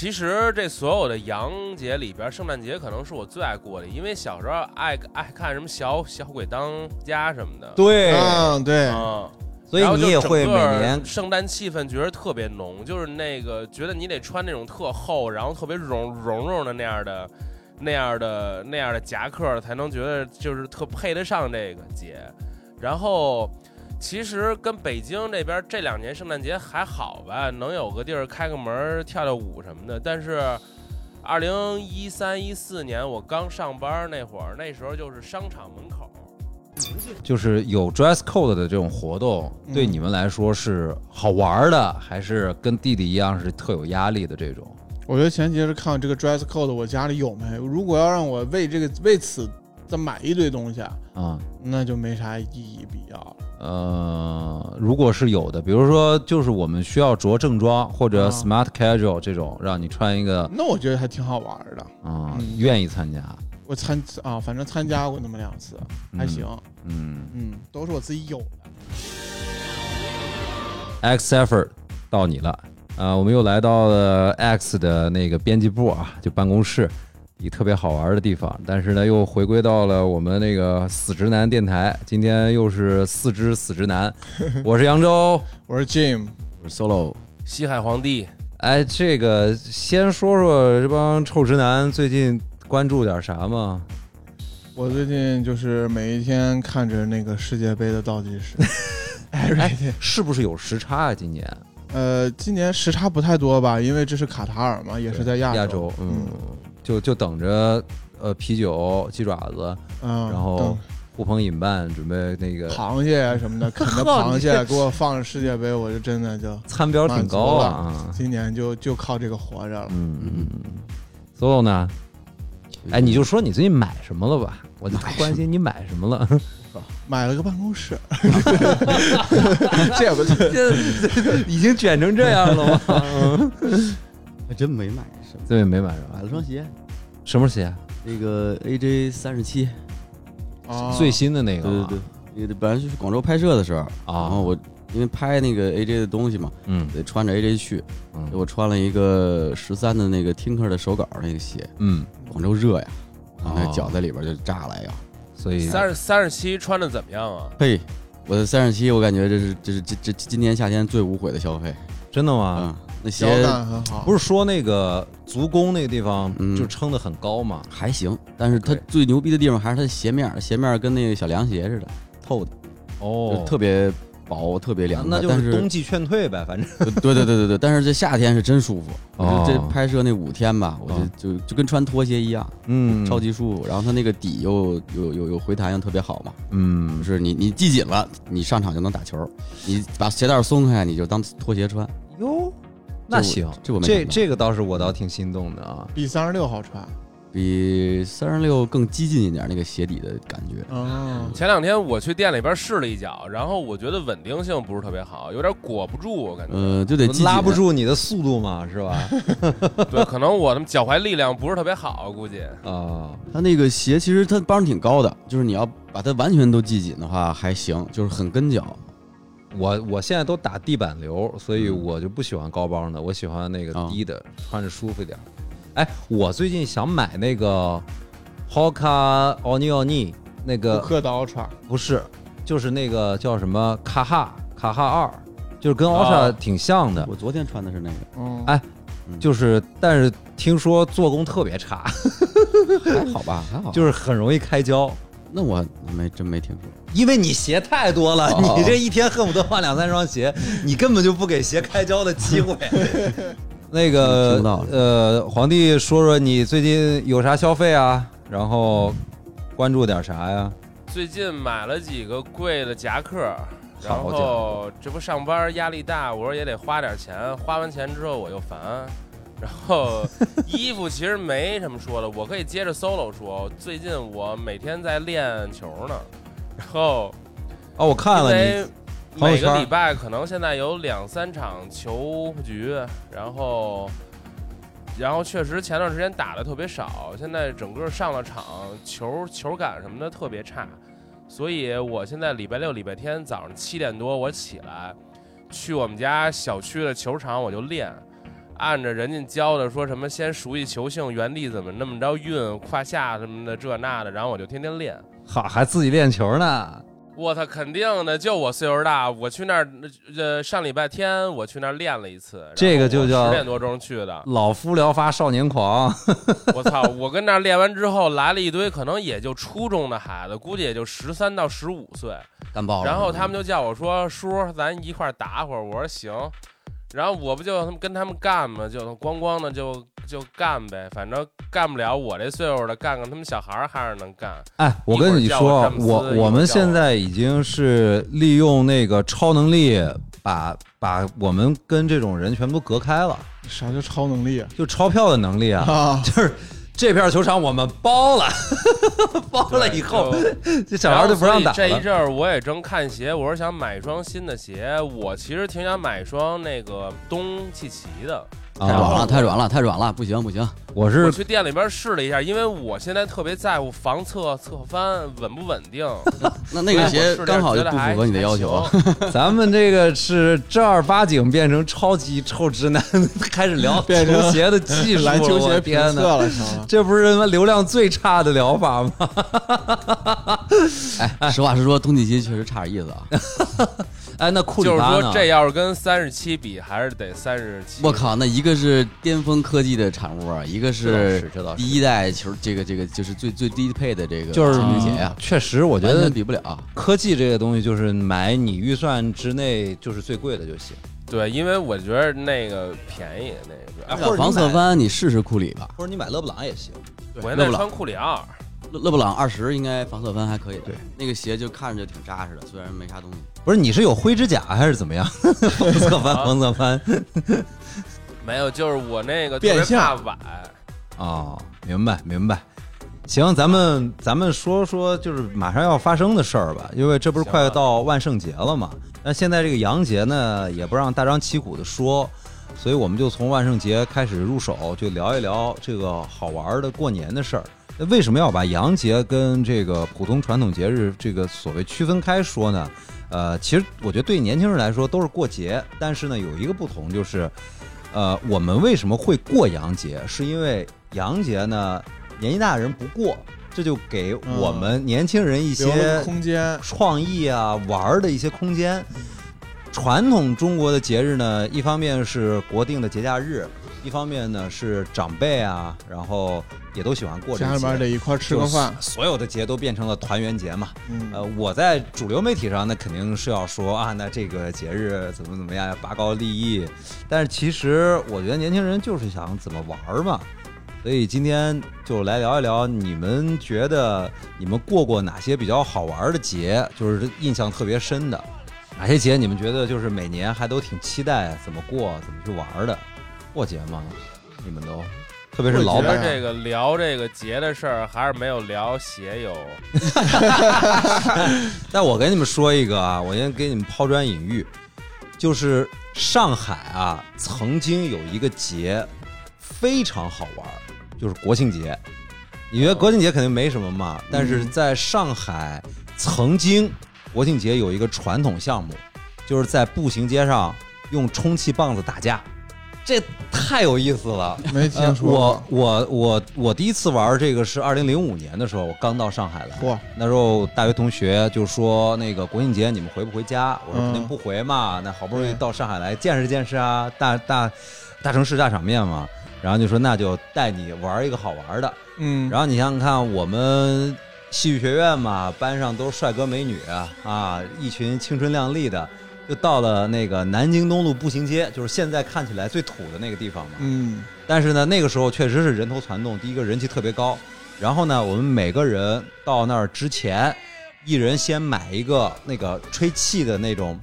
其实这所有的洋节里边，圣诞节可能是我最爱过的，因为小时候爱爱看什么小小鬼当家什么的。对，嗯，对，啊，所以你也会每年圣诞气氛觉得特别浓，就是那个觉得你得穿那种特厚，然后特别绒绒绒的那样的那样的那样的夹克，才能觉得就是特配得上这个节。然后其实跟北京这边这两年圣诞节还好吧，能有个地儿开个门跳跳舞什么的。但是二零一三一四年我刚上班那会儿，那时候就是商场门口。就是有 dress code 的这种活动，对你们来说是好玩的，还是跟弟弟一样是特有压力的这种？我觉得前提是看这个 dress code 我家里有没。如果要让我为这个为此再买一堆东西，啊，那就没啥意义必要了。呃，如果是有的，比如说就是我们需要着正装或者啊 smart casual 这种，让你穿一个那我觉得还挺好玩的。啊嗯，愿意参加，我参啊，反正参加过那么两次，还行。嗯嗯，都是我自己有的。X effort 到你了啊！我们又来到了 X 的那个编辑部啊，就办公室，一特别好玩的地方。但是呢，又回归到了我们那个死直男电台。今天又是四只死直男，我是扬州。我是 Jim，我是 Solo，西海皇帝，哎，这个先说说这帮臭直男最近关注点啥吗？我最近就是每一天看着那个世界杯的倒计时。是不是有时差啊？今年呃，今年时差不太多吧，因为这是卡塔尔嘛，也是在亚亚洲。嗯，就就等着呃啤酒、鸡爪子、嗯，然后呼朋引伴，准备那个螃蟹啊什么的，啃着 螃蟹给我放着世界杯，我就真的就 餐标挺高啊啊！今年就就靠这个活着了。嗯嗯嗯，solo 呢？哎，你就说你最近买什么了吧？我就特关心你买什么了。买了个办公室，这也不对。这已经卷成这样了吗？还真没买什么，对，没买是吧？买了双鞋，什么鞋？那个 AJ 三十七，啊最新的那个吗？对对对，那个本来就是广州拍摄的时候，然啊，后我因为拍那个 AJ 的东西嘛，嗯。得穿着 AJ 去，嗯。我穿了一个十三的那个 Tinker 的手稿那个鞋，嗯，广州热呀，然后那哦脚在里边就炸了呀，所以三十三十七穿的怎么样啊？嘿，我的三十七，我感觉这是这是这这今年夏天最无悔的消费，真的吗？嗯，那脚鞋感很好，不是说那个足弓那个地方嗯就撑得很高吗？还行，但是它最牛逼的地方还是它的鞋面，鞋面跟那个小凉鞋似的，透的，哦就，特别薄，特别凉。那就但是是冬季劝退呗，反正 对对对对对，但是这夏天是真舒服。哦这拍摄那五天吧，我哦就就就跟穿拖鞋一样，嗯超级舒服。然后它那个底又有有有回弹性特别好嘛，嗯就是你你系紧了，你上场就能打球；你把鞋带松开，你就当拖鞋穿。哟，那行，这我这这个倒是我倒挺心动的啊。比三十六好穿。比三十六更激进一点，那个鞋底的感觉。嗯，前两天我去店里边试了一脚，然后我觉得稳定性不是特别好，有点裹不住，我感觉。嗯，就得拉不。住你的速度嘛，是吧？对，可能我的脚踝力量不是特别好，估计。啊，它那个鞋其实它帮挺高的，就是你要把它完全都系紧的话还行，就是很跟脚。我我现在都打地板流，所以嗯。我就不喜欢高帮的，我喜欢那个啊。低的，穿着舒服一点。哎，我最近想买那个 Hoka Oni Oni 那顾个客的 Ultra，不是，就是那个叫什么卡哈卡哈二，就是跟啊。Ultra 挺像的，我昨天穿的是那个，嗯，哎就是但是听说做工特别差，还好吧，还好。就是很容易开胶。那我没真没听说。因为你鞋太多了，哦你这一天恨不得换两三双鞋，你根本就不给鞋开胶的机会。那个呃，皇帝说说你最近有啥消费啊？然后关注点啥呀？最近买了几个贵的夹克，然后这不上班压力大，我说也得花点钱，花完钱之后我又烦。然后衣服其实没什么说的，我可以接着 solo 说。最近我每天在练球呢，然后哦，我看了你每个礼拜可能现在有两三场球局，然后然后确实前段时间打的特别少，现在整个上了场球球感什么的特别差，所以我现在礼拜六、礼拜天早上七点多我起来，去我们家小区的球场我就练。按着人家教的说什么先熟悉球性，原地怎么那么着运胯下什么的这那的，然后我就天天练。好，还自己练球呢。我操，肯定的，就我岁数大，我去那儿，呃，上礼拜天我去那儿练了一次，这个就叫十点多钟去的。老夫聊发少年狂，我操！我跟那儿练完之后，来了一堆可能也就初中的孩子，估计也就十三到十五岁。干爆了。然后他们就叫我说：“叔，咱一块儿打会儿。”我说：“行。”然后我不就跟他们干嘛，就咣咣的就就干呗，反正干不了我这岁数的，干干他们小孩儿还是能干。哎，我跟你说，我我们现在已经是利用那个超能力，把把我们跟这种人全部都隔开了。啥叫超能力啊？就钞票的能力啊，啊，就是这片球场我们包了，包了以后，这小孩就不让打了。这一阵儿我也正看鞋，我是想买一双新的鞋，我其实挺想买一双那个东契奇的。太软了，啊，太软了，太软了，不行不行。我我是去店里边试了一下，因为我现在特别在乎防侧侧翻稳不稳定。那那个鞋刚好就不符合你的要求啊。咱们这个是正儿八经变成超级臭直男，开始聊变成球鞋的技术了。篮球我鞋评天哪！测了，行了。这不是他妈流量最差的疗法吗？哎，实话实说，东契奇确实差点意思啊。哎，那库里就是？说，这要是跟三十七比，还是得三十七。我靠，那一个是巅峰科技的产物啊，一个是第一代球，这个这个就是最最低配的这个就是轻鞋呀，确实，我觉得比不了。科技这个东西就是买你预算之内就是最贵的就行。对，因为我觉得那个便宜，那个哎或者防侧翻你试试库里吧，或者你买勒布朗也行。我现在勒布朗穿库里二，勒勒布朗二十应该防侧翻还可以的对，那个鞋就看着就挺扎实的，虽然没啥东西。不是你是有灰指甲还是怎么样？防侧翻，啊防侧翻。没有，就是我那个变相怕崴。哦，明白明白。行，咱们咱们说说就是马上要发生的事儿吧，因为这不是快到万圣节了嘛。那现在这个洋节呢，也不让大张旗鼓的说，所以我们就从万圣节开始入手，就聊一聊这个好玩的过年的事儿。那为什么要把洋节跟这个普通传统节日这个所谓区分开说呢？呃，其实我觉得对年轻人来说都是过节，但是呢有一个不同就是，呃，我们为什么会过洋节？是因为洋节呢年纪大的人不过，这就给我们年轻人一些空间，创意啊、玩儿的一些空间。传统中国的节日呢，一方面是国定的节假日，一方面呢是长辈啊，然后也都喜欢过这家。里边得一块儿吃个饭。所有的节都变成了团圆节嘛。嗯，呃，我在主流媒体上那肯定是要说啊，那这个节日怎么怎么样，要拔高利益。但是其实我觉得年轻人就是想怎么玩儿嘛。所以今天就来聊一聊，你们觉得你们过过哪些比较好玩的节，就是印象特别深的？哪些节你们觉得就是每年还都挺期待怎么过、怎么去玩的？过节吗？你们都，特别是老板我觉得这个聊这个节的事儿，还是没有聊鞋有。但我给你们说一个啊，我先给你们抛砖引玉，就是上海啊，曾经有一个节非常好玩儿，就是国庆节。你觉得国庆节肯定没什么嘛？但是在上海，曾经国庆节有一个传统项目，就是在步行街上用充气棒子打架，这太有意思了。没听呃说过。我我我我第一次玩这个是二零零五年的时候，我刚到上海来。嚯，那时候大学同学就说那个国庆节你们回不回家？我说嗯肯定不回嘛。那好不容易到上海来见识见识啊，大大大城市大场面嘛。然后就说那就带你玩一个好玩的。嗯，然后你想想看，我们戏剧学院嘛，班上都是帅哥美女啊，一群青春靓丽的，就到了那个南京东路步行街，就是现在看起来最土的那个地方嘛。嗯，但是呢，那个时候确实是人头攒动，第一个人气特别高。然后呢，我们每个人到那儿之前，一人先买一个那个吹气的那种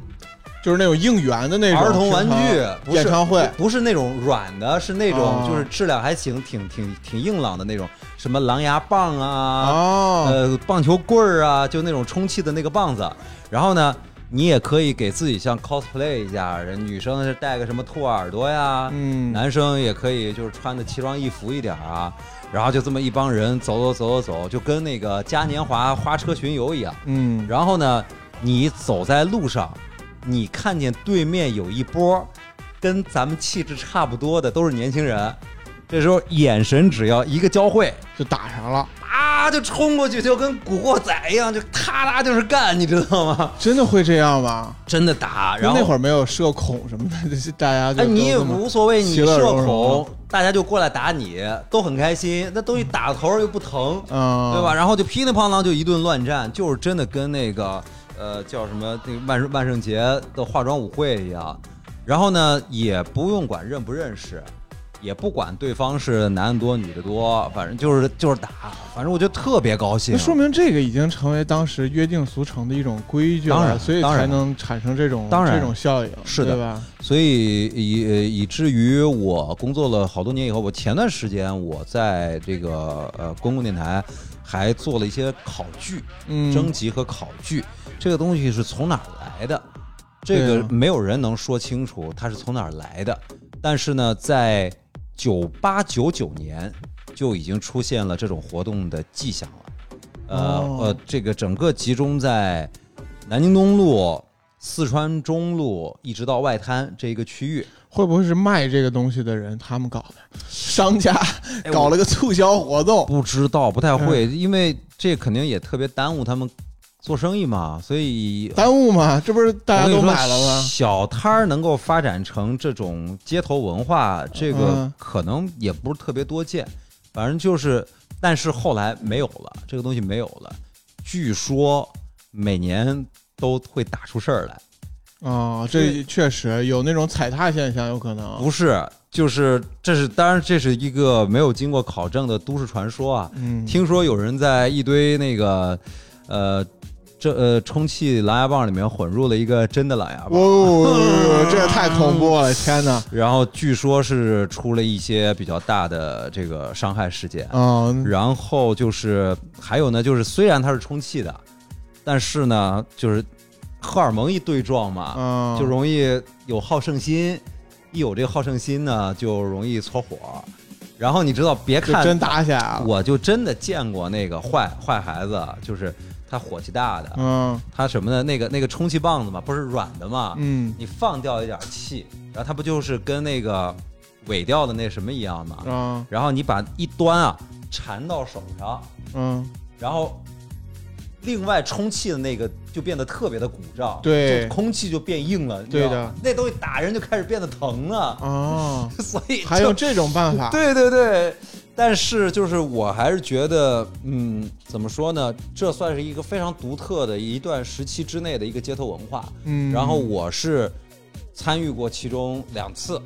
就是那种应援的那种儿童玩具，演唱会，不不是那种软的，是那种哦就是质量还行，挺挺挺硬朗的那种，什么狼牙棒啊，哦，呃，棒球棍儿啊，就那种充气的那个棒子。然后呢，你也可以给自己像 cosplay 一下，人女生是戴个什么兔耳朵呀，嗯，男生也可以就是穿的奇装异服一点啊。然后就这么一帮人走走走走走，就跟那个嘉年华花车巡游一样。嗯，然后呢，你走在路上，你看见对面有一波跟咱们气质差不多的，都是年轻人。这时候眼神只要一个交汇，就打上了，啊，就冲过去，就跟古惑仔一样，就咔嗒就是干，你知道吗？真的会这样吗？真的打，然后那会儿没有社恐什么的，就是大家就哎，你也无所谓，你社恐，大家就过来打你，都很开心。那东西打头又不疼，嗯，对吧？？然后就噼里啪啦就一顿乱战，就是真的跟那个呃叫什么那个万圣万圣节的化妆舞会一样。然后呢，也不用管认不认识，也不管对方是男的多女的多，反正就是就是打，反正我就特别高兴。那说明这个已经成为当时约定俗成的一种规矩了，当然所以才能产生这种当然这种效应，是的对吧？所以以呃以至于我工作了好多年以后，我前段时间我在这个呃公共电台还做了一些考据，嗯，征集和考据，这个东西是从哪儿来的？这个没有人能说清楚它是从哪儿来的。但是呢，在九八九九年就已经出现了这种活动的迹象了。呃、哦呃，这个整个集中在南京东路、四川中路一直到外滩这一个区域。会不会是卖这个东西的人他们搞的？商家哎搞了个促销活动，不知道，不太会，嗯因为这肯定也特别耽误他们做生意嘛，所以耽误嘛？这不是大家都买了吗？小摊儿能够发展成这种街头文化，这个嗯可能也不是特别多见。反正就是，但是后来没有了，这个东西没有了。据说每年都会打出事儿来，啊、这确实有那种踩踏现象，有可能。不是，就是这是当然这是一个没有经过考证的都市传说啊。嗯，听说有人在一堆那个呃这呃充气狼牙棒里面混入了一个真的狼牙棒。哦，这也太恐怖了！天哪，然后据说是出了一些比较大的这个伤害事件，嗯，然后就是还有呢，就是虽然它是充气的，但是呢，就是荷尔蒙一对撞嘛，嗯，就容易有好胜心，一有这个好胜心呢，就容易搓火。然后你知道，别看真打起来了。我就真的见过那个坏坏孩子，就是他火气大的，嗯。他什么的，那个那个充气棒子嘛，不是软的嘛，嗯。你放掉一点气，然后它不就是跟那个尾调的那什么一样吗？嗯。然后你把一端啊缠到手上，嗯，然后另外充气的那个就变得特别的鼓胀，对。就空气就变硬了，对的，那东西打人就开始变得疼了，哦，所以还有这种办法？对对对，但是就是我还是觉得，嗯，怎么说呢？这算是一个非常独特的一段时期之内的一个街头文化。嗯，然后我是参与过其中两次，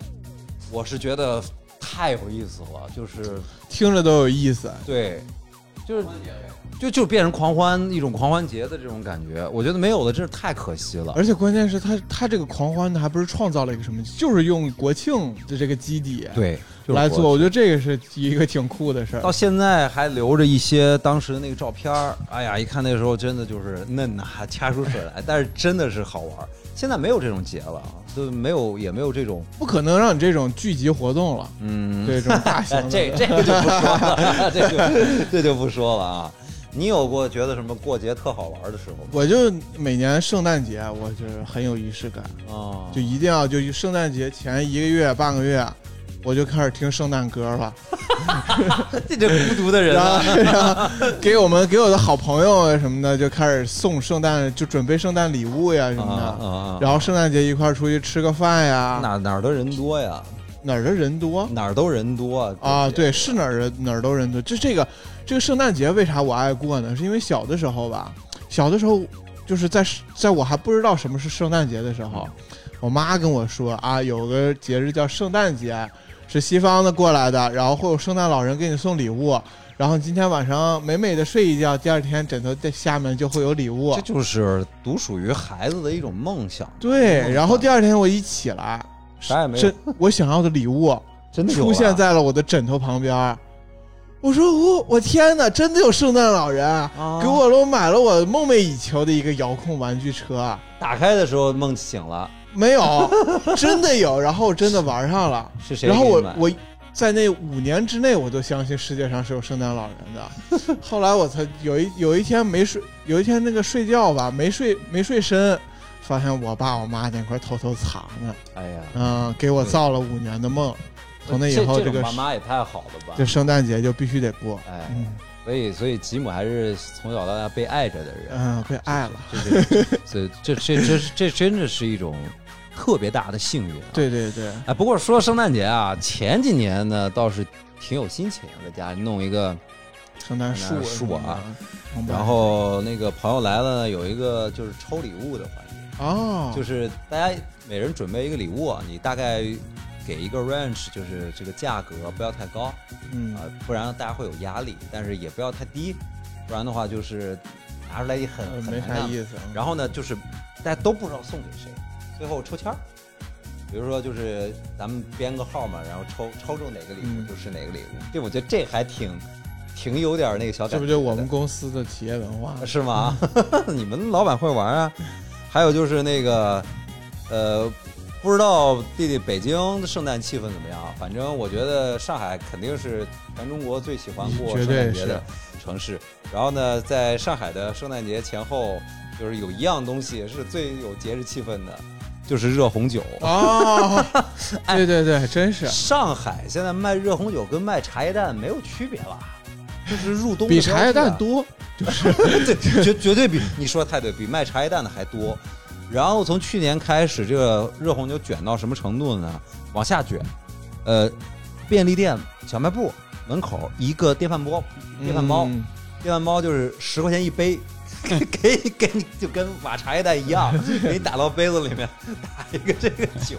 我是觉得太有意思了，就是听着都有意思。对，就是就就变成狂欢一种狂欢节的这种感觉，我觉得没有了，真是太可惜了。而且关键是他他这个狂欢的，还不是创造了一个什么，就是用国庆的这个基底对，就是来做，我觉得这个是一个挺酷的事儿到。现在还留着一些当时的那个照片儿，哎呀，一看那时候真的就是嫩呐、掐出水来，但是真的是好玩儿。现在没有这种节了，就没有也没有这种，不可能让你这种聚集活动了，嗯，这种大型 这这个就不说了，这就这就不说了啊。你有过觉得什么过节特好玩的时候吗？我就每年圣诞节，我就是很有仪式感，啊，就一定要就圣诞节前一个月半个月，我就开始听圣诞歌了，这就孤独的人然啊，然后给我们给我的好朋友啊什么的就开始送圣诞，就准备圣诞礼物呀什么的，啊然后圣诞节一块儿出去吃个饭呀，哪哪儿的人多呀，哪儿的人多？哪儿都人多啊？对，是哪儿人哪儿都人多。就这个这个圣诞节为啥我爱过呢？是因为小的时候吧，小的时候就是在在我还不知道什么是圣诞节的时候，我妈跟我说啊，有个节日叫圣诞节，是西方的过来的，然后会有圣诞老人给你送礼物。然后今天晚上美美的睡一觉，第二天枕头在下面就会有礼物这。就是独属于孩子的一种梦想。对，然后第二天我一起来，啥也没有真我想要的礼物真的有出现啊在了我的枕头旁边。我说我我天哪，真的有圣诞老人、啊给我了，我买了我梦寐以求的一个遥控玩具车，打开的时候梦醒了，没有，真的有，然后真的玩上了，是谁然后我我在那五年之内，我都相信世界上是有圣诞老人的。后来我才有一有一天没睡，有一天那个睡觉吧，没睡没睡深，发现我爸我妈在那块偷偷藏着，哎呀，嗯，给我造了五年的梦。从那以后，这个妈妈也太好了吧这！圣诞节就必须得过。哎，嗯所以所以吉姆还是从小到大被爱着的人，嗯，被爱了。这这这这这真的是一种特别大的幸运、啊。，对对对，哎，不过说圣诞节啊，前几年呢倒是挺有心情，在家里弄一个，圣诞树树啊。然后那个朋友来了呢，有一个就是抽礼物的环节，哦，就是大家每人准备一个礼物，你大概给一个 range，就是这个价格不要太高嗯。啊、不然大家会有压力，但是也不要太低，不然的话就是拿出来也很很。啥意思。然后呢，就是大家都不知道送给谁，最后抽签儿。比如说，就是咱们编个号嘛，然后抽抽中哪个礼物嗯就是哪个礼物。这我觉得这还挺挺有点那个小感觉的。这不就我们公司的企业文化？是吗？你们老板会玩啊？还有就是那个，呃，不知道弟弟北京的圣诞气氛怎么样？反正我觉得上海肯定是全中国最喜欢过圣诞节的城市。然后呢，在上海的圣诞节前后，就是有一样东西是最有节日气氛的，就是热红酒。哦，对对对，真是上海现在卖热红酒跟卖茶叶蛋没有区别了，就是入冬的比茶叶蛋多。对，绝绝对比你说的太对，比卖茶叶蛋的还多。然后从去年开始，这个热红酒卷到什么程度呢？往下卷，呃，便利店、小卖部门口一个电饭煲，电饭煲，嗯电饭煲就是十块钱一杯，给给你就跟瓦茶叶蛋一样，给你打到杯子里面，打一个这个酒。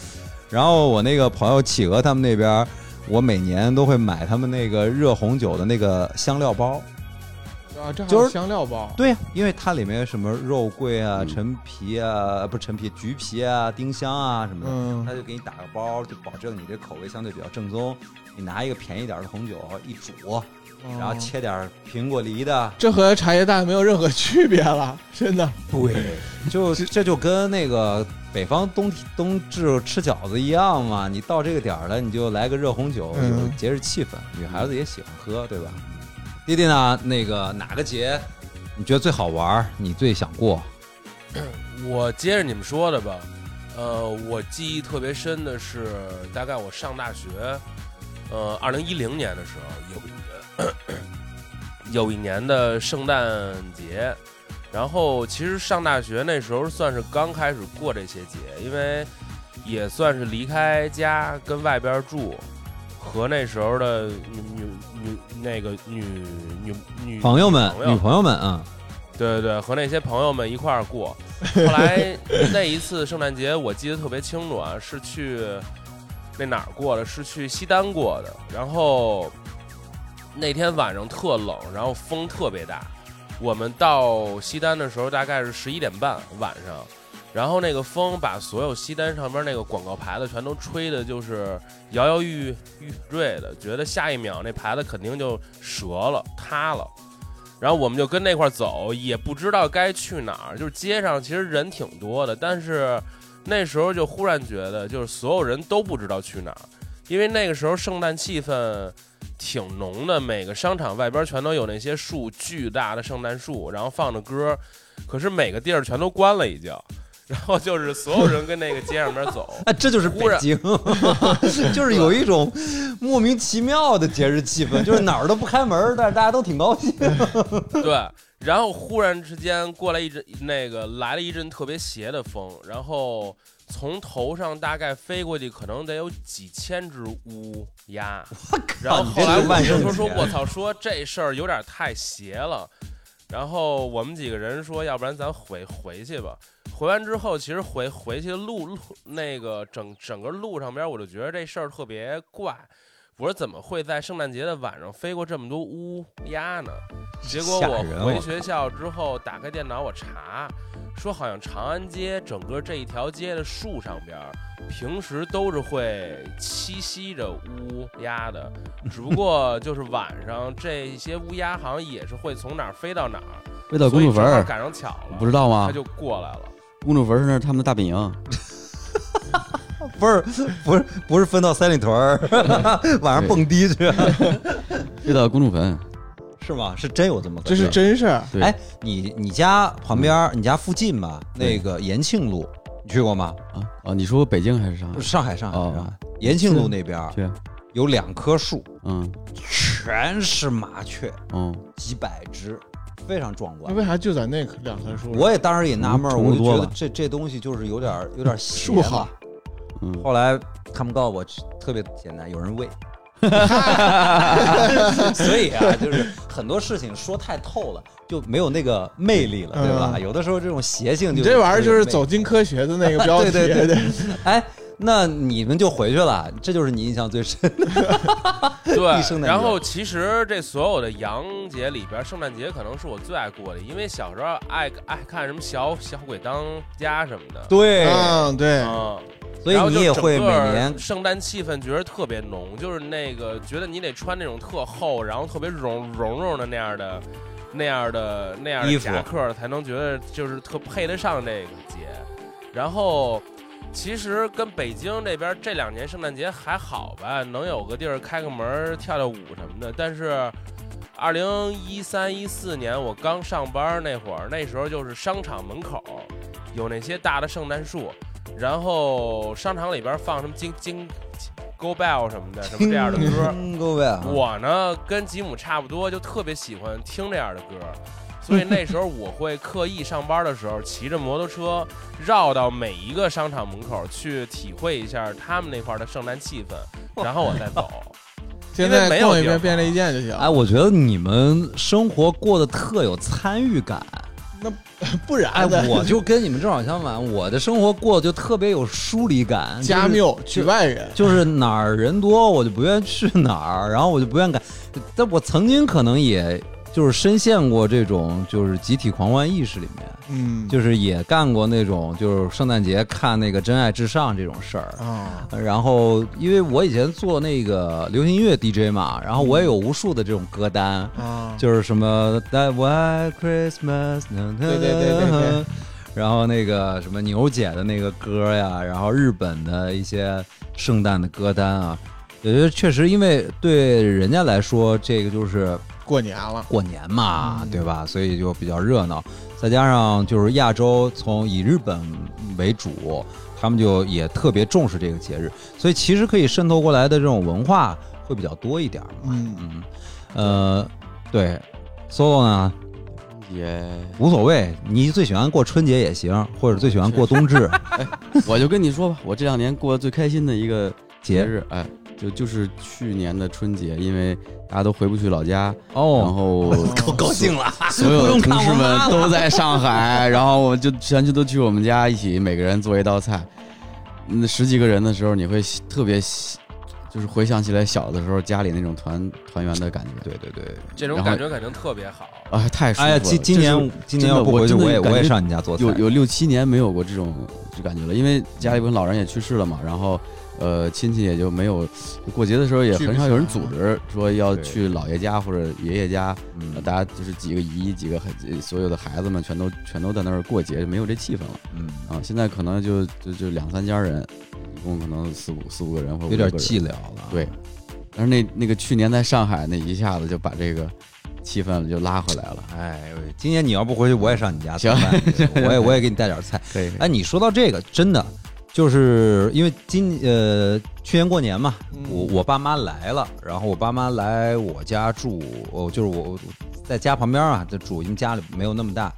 然后我那个朋友企鹅他们那边，我每年都会买他们那个热红酒的那个香料包。啊，这还是香料包。对呀、因为它里面什么肉桂啊、嗯陈皮啊，不是陈皮，橘皮啊、丁香啊什么的，嗯他就给你打个包，就保证你这口味相对比较正宗。你拿一个便宜点的红酒一煮，然后哦切点苹果梨的，这和茶叶蛋没有任何区别了，真的。对，就这就跟那个北方冬冬至吃饺子一样嘛。你到这个点儿了，你就来个热红酒，嗯有节日气氛，女孩子也喜欢喝，对吧？弟弟呢？那个哪个节你觉得最好玩？你最想过？我接着你们说的吧，呃，我记忆特别深的是，大概我上大学，呃，二零一零年的时候，有 有一年的圣诞节，然后其实上大学那时候算是刚开始过这些节，因为也算是离开家跟外边住，和那时候的女女女那个女女女朋友们、女朋友们啊，对对对，和那些朋友们一块儿过。后来 那一次圣诞节，我记得特别清楚啊，是去那哪儿过的？是去西单过的。然后那天晚上特冷，然后风特别大。我们到西单的时候大概是十一点半晚上，然后那个风把所有西单上边那个广告牌子全都吹的，就是摇摇欲欲坠的，觉得下一秒那牌子肯定就折了、塌了。然后我们就跟那块走，也不知道该去哪儿。就是街上其实人挺多的，但是那时候就忽然觉得，就是所有人都不知道去哪儿，因为那个时候圣诞气氛挺浓的，每个商场外边全都有那些树，巨大的圣诞树，然后放着歌，可是每个地儿全都关了已经。然后就是所有人跟那个街上边走，啊，这就是北京，就是有一种莫名其妙的节日气氛，就是哪儿都不开门，但是大家都挺高兴。对，然后忽然之间过来一阵那个来了一阵特别邪的风，然后从头上大概飞过去，可能得有几千只乌鸦。然后后来我就说说，我操，说这事儿有点太邪了。然后我们几个人说，要不然咱回回去吧。回完之后，其实回回去的路路那个整整个路上边，我就觉得这事儿特别怪。我说怎么会在圣诞节的晚上飞过这么多乌鸦呢？结果我回学校之后打开电脑我查，说好像长安街整个这一条街的树上边，平时都是会栖息着乌鸦的，只不 过就是晚上这些乌鸦好像也是会从哪儿飞到哪儿，飞到公主坟赶上巧了，不知道吗他？就过来了。公主坟是那是他们的大本营，不是不是不是分到三里屯儿，晚上蹦迪去。飞到公主坟，是吗？是真有这么个这是真事儿。哎，你你家旁边儿，你家附近吧，那个延庆路，你去过吗？啊啊！你说北京还是上海？上海，上海，哦上海。延庆路那边儿对，有两棵树，嗯全是麻雀，嗯，几百只，非常壮观。那为啥就在那棵两棵树？我也当时也纳闷儿，我就觉得这这东西就是有点儿有点儿邪树。嗯后来他们告诉我特别简单，有人喂。所以啊，就是很多事情说太透了，就没有那个魅力了，对吧？嗯有的时候这种邪性就你这玩意儿就是走进科学的那个 标题。对对对哎，那你们就回去了，这就是你印象最深的。一圣诞节对，然后其实这所有的洋节里边，圣诞节可能是我最爱过的，因为小时候爱爱看什么小小鬼当家什么的。对嗯，对，嗯，所以然后就你也会整个每年圣诞气氛觉得特别浓，就是那个觉得你得穿那种特厚，然后特别绒绒绒的那样的那样的那样的夹克，才能觉得就是特配得上这个节。然后其实跟北京这边这两年圣诞节还好吧，能有个地儿开个门儿跳跳舞什么的，但是。二零一三一四年我刚上班那会儿，那时候就是商场门口有那些大的圣诞树，然后商场里边放什么金金 Go Bell 什么的，什么这样的歌。各位啊，我呢跟吉姆差不多，就特别喜欢听这样的歌，所以那时候我会刻意上班的时候骑着摩托车绕到每一个商场门口去体会一下他们那块儿的圣诞气氛，然后我再走。现在没有一遍便利店就行。哎，我觉得你们生活过得特有参与感。那不然哎，我就跟你们正好相反，我的生活过得就特别有疏离感。加缪局外人，就是 哪儿人多，我就不愿意去哪儿，然后我就不愿意干。但我曾经可能也就是深陷过这种就是集体狂欢意识里面，嗯，就是也干过那种就是圣诞节看那个《真爱至上》这种事儿。啊，然后，因为我以前做那个流行音乐 DJ 嘛，然后我也有无数的这种歌单，啊，就是什么 That White Christmas，对对对对对然后那个什么牛姐的那个歌呀，然后日本的一些圣诞的歌单啊，我觉得确实，因为对人家来说，这个就是过年了，过年嘛，嗯。对吧？所以就比较热闹。再加上就是亚洲从以日本为主，他们就也特别重视这个节日，所以其实可以渗透过来的这种文化会比较多一点嘛。嗯，嗯，呃，对，solo 呢？也无所谓，你最喜欢过春节也行，或者最喜欢过冬至。哎我就跟你说吧，我这两年过得最开心的一个节。节日，哎，就就是去年的春节，因为大家都回不去老家，哦。然哦，后 高高兴了，所有的同事们都在上海，然后我就全去都去我们家一起，每个人做一道菜。那，十几个人的时候，你会特别喜，就是回想起来小的时候家里那种团团圆的感觉。对对对，这种感觉肯定特别好。啊，太舒服了！哎呀，今今年今年要不回去，我我也我也上你家做菜有。有六七年没有过这种这感觉了，因为家里边老人也去世了嘛，然后呃亲戚也就没有，过节的时候也很少有人组织说要去姥爷家或者爷爷家，嗯呃大家就是几个姨几个孩所有的孩子们全都全都在那儿过节，没有这气氛了嗯，啊。现在可能就就就两三家人，一共可能四五四五个人或有点五个人寂寥了。对，但是那那个去年在上海那一下子就把这个气氛就拉回来了。哎，今年你要不回去，我也上你家做行饭，我也 我也给你带点菜。可以，哎，你说到这个，真的就是因为今呃去年过年嘛，嗯我我爸妈来了，然后我爸妈来我家住，我就是我在家旁边啊，就住，因为家里没有那么大，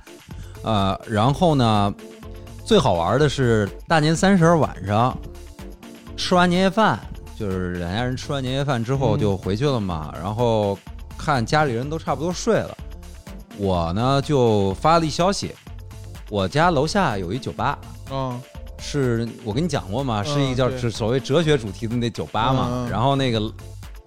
呃，然后呢，最好玩的是大年三十晚上吃完年夜饭，就是两家人吃完年夜饭之后嗯就回去了嘛，然后看家里人都差不多睡了，我呢就发了一消息，我家楼下有一酒吧。嗯，是我跟你讲过吗？嗯是一个叫所谓哲学主题的那酒吧嘛。然后那个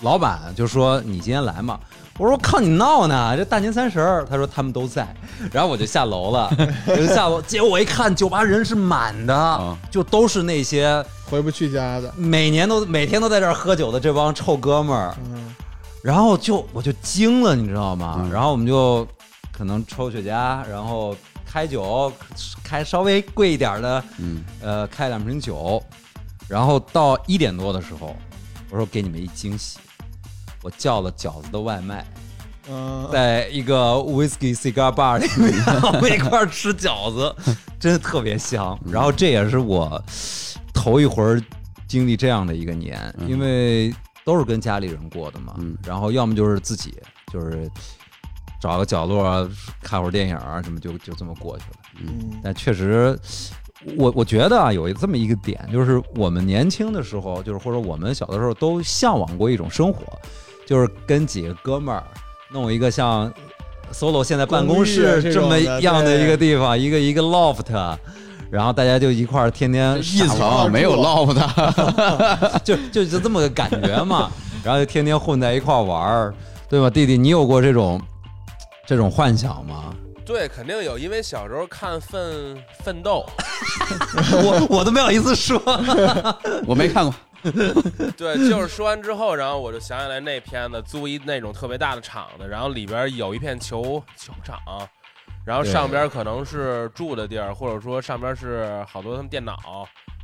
老板就说：“你今天来吗？”我说：“靠你闹呢！这大年三十儿。”他说：“他们都在。”然后我就下楼了，我 就下楼。结果我一看，酒吧人是满的，啊就都是那些回不去家的，每年都每天都在这儿喝酒的这帮臭哥们儿。嗯，然后就我就惊了，你知道吗？嗯然后我们就可能抽雪茄，然后开酒，开稍微贵一点儿的。嗯，呃，开两瓶酒，然后到一点多的时候，我说给你们一惊喜，我叫了饺子的外卖，嗯，在一个 whisky cigar bar 里面，我们一块儿吃饺子，真的特别香。然后这也是我头一回儿经历这样的一个年，嗯因为都是跟家里人过的嘛。嗯然后要么就是自己，就是找个角落啊看会儿电影啊什么，就就这么过去了。嗯但确实，我我觉得啊，有这么一个点，就是我们年轻的时候，就是或者我们小的时候都向往过一种生活，就是跟几个哥们儿弄一个像 solo 现在办公室这么样的一个地方，一个一个 loft。然后大家就一块儿天天一层没有 loft，就就就这么个感觉嘛，然后就天天混在一块儿玩儿，对吧？弟弟，你有过这种这种幻想吗？对，肯定有，因为小时候看奋奋斗，我我都没好意思说。我没看过。对，就是说完之后，然后我就想起来那片子租一那种特别大的场子，然后里边有一片球球场，然后上边可能是住的地儿，或者说上边是好多他们电脑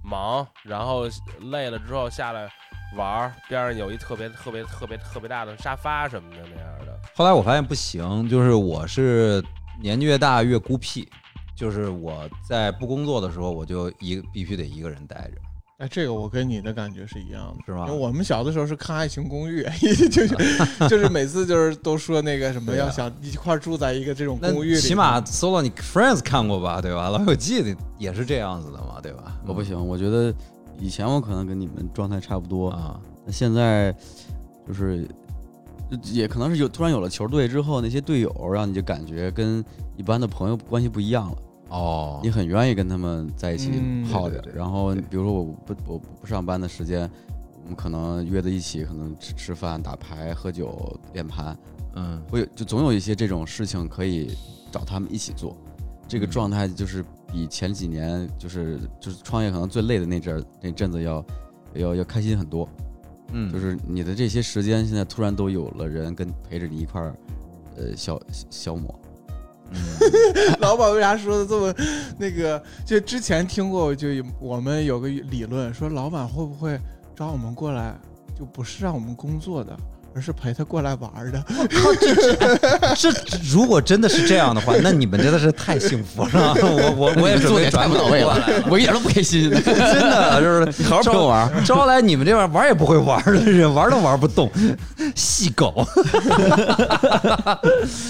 忙，然后累了之后下来玩儿，边上有一特别特别特别特别大的沙发什么的那样的。后来我发现不行，就是我是年纪越大越孤僻，就是我在不工作的时候，我就一必须得一个人待着。哎，这个我跟你的感觉是一样的，是吧因为我们小的时候是看《爱情公寓》，就是 就是每次就是都说那个什么要想一块儿住在一个这种公寓里，起码 solo 你 Friends 看过吧，对吧？老友记也是这样子的嘛，对吧？我不行，我觉得以前我可能跟你们状态差不多，啊，那现在就是也可能是有突然有了球队之后，那些队友让你就感觉跟一般的朋友关系不一样了，哦你，很愿意跟他们在一起嗯泡着。对对对然后比如说我不我不上班的时间，我们可能约在一起，可能吃吃饭、打牌、喝酒、练盘，嗯，会有就总有一些这种事情可以找他们一起做。这个嗯状态就是比前几年就是就是创业可能最累的那阵儿那阵子要要要开心很多。嗯，就是你的这些时间现在突然都有了人跟陪着你一块儿，呃消消磨。老板为啥说的这么那个？就之前听过，就有我们有个理论说，老板会不会找我们过来，就不是让我们工作的，而是陪他过来玩儿的。靠，这这哎这如果真的是这样的话，那你们真的是太幸福了。我我我也准做点备转太不到位了过来了，，我一点都不开心。真的就是 好好陪我玩儿。招来你们这玩玩也不会玩的人，玩都玩不动，细狗。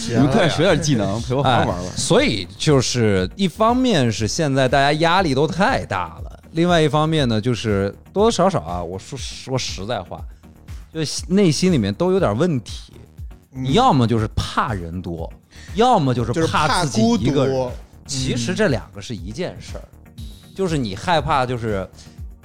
你们快学点技能，陪我好好玩玩。哎所以就是一方面是现在大家压力都太大了，另外一方面呢，就是多多少少啊，我说说实在话，就内心里面都有点问题。你要么就是怕人多，要么就是怕自己一个人。其实这两个是一件事儿，就是你害怕，就是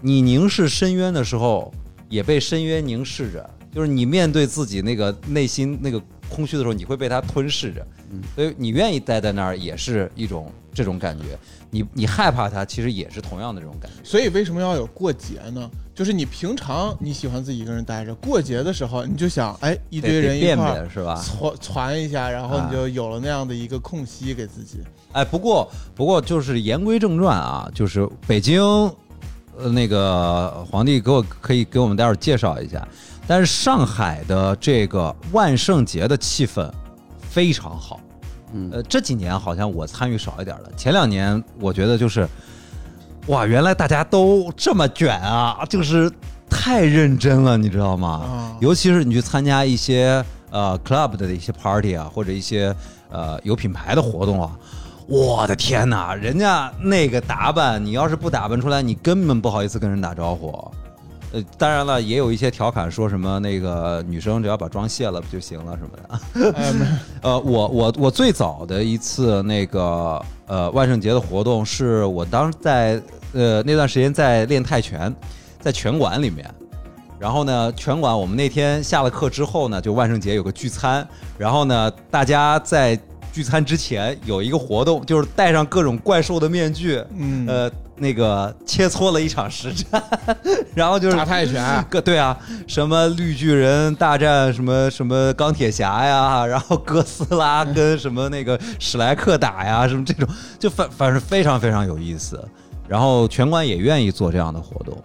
你凝视深渊的时候，也被深渊凝视着，就是你面对自己那个内心那个空虚的时候，你会被它吞噬着。嗯所以你愿意待在那儿，也是一种这种感觉。你你害怕它，其实也是同样的这种感觉。所以为什么要有过节呢？就是你平常你喜欢自己一个人待着，过节的时候你就想，哎，一堆人一块儿是吧？传传一下，然后啊你就有了那样的一个空隙给自己。哎，不过不过就是言归正传啊，就是北京，呃，那个皇帝给我可以给我们待会儿介绍一下。但是上海的这个万圣节的气氛非常好，嗯呃，这几年好像我参与少一点了。前两年我觉得就是，哇，原来大家都这么卷啊，就是太认真了，你知道吗？啊尤其是你去参加一些呃 club 的一些 party 啊，或者一些呃有品牌的活动啊，我的天哪，人家那个打扮，你要是不打扮出来，你根本不好意思跟人打招呼。呃，当然了，也有一些调侃说什么那个女生只要把妆卸了不就行了什么的。呃，我我我最早的一次那个呃万圣节的活动，是我当时在呃那段时间在练泰拳，在拳馆里面。然后呢，拳馆我们那天下了课之后呢，就万圣节有个聚餐，然后呢，大家在聚餐之前有一个活动，就是戴上各种怪兽的面具，嗯，呃，那个切磋了一场实战，然后就是打泰拳，各对啊，什么绿巨人大战什么什么钢铁侠呀，然后哥斯拉跟什么那个史莱克打呀，什么这种，就反反正非常非常有意思。然后拳馆也愿意做这样的活动。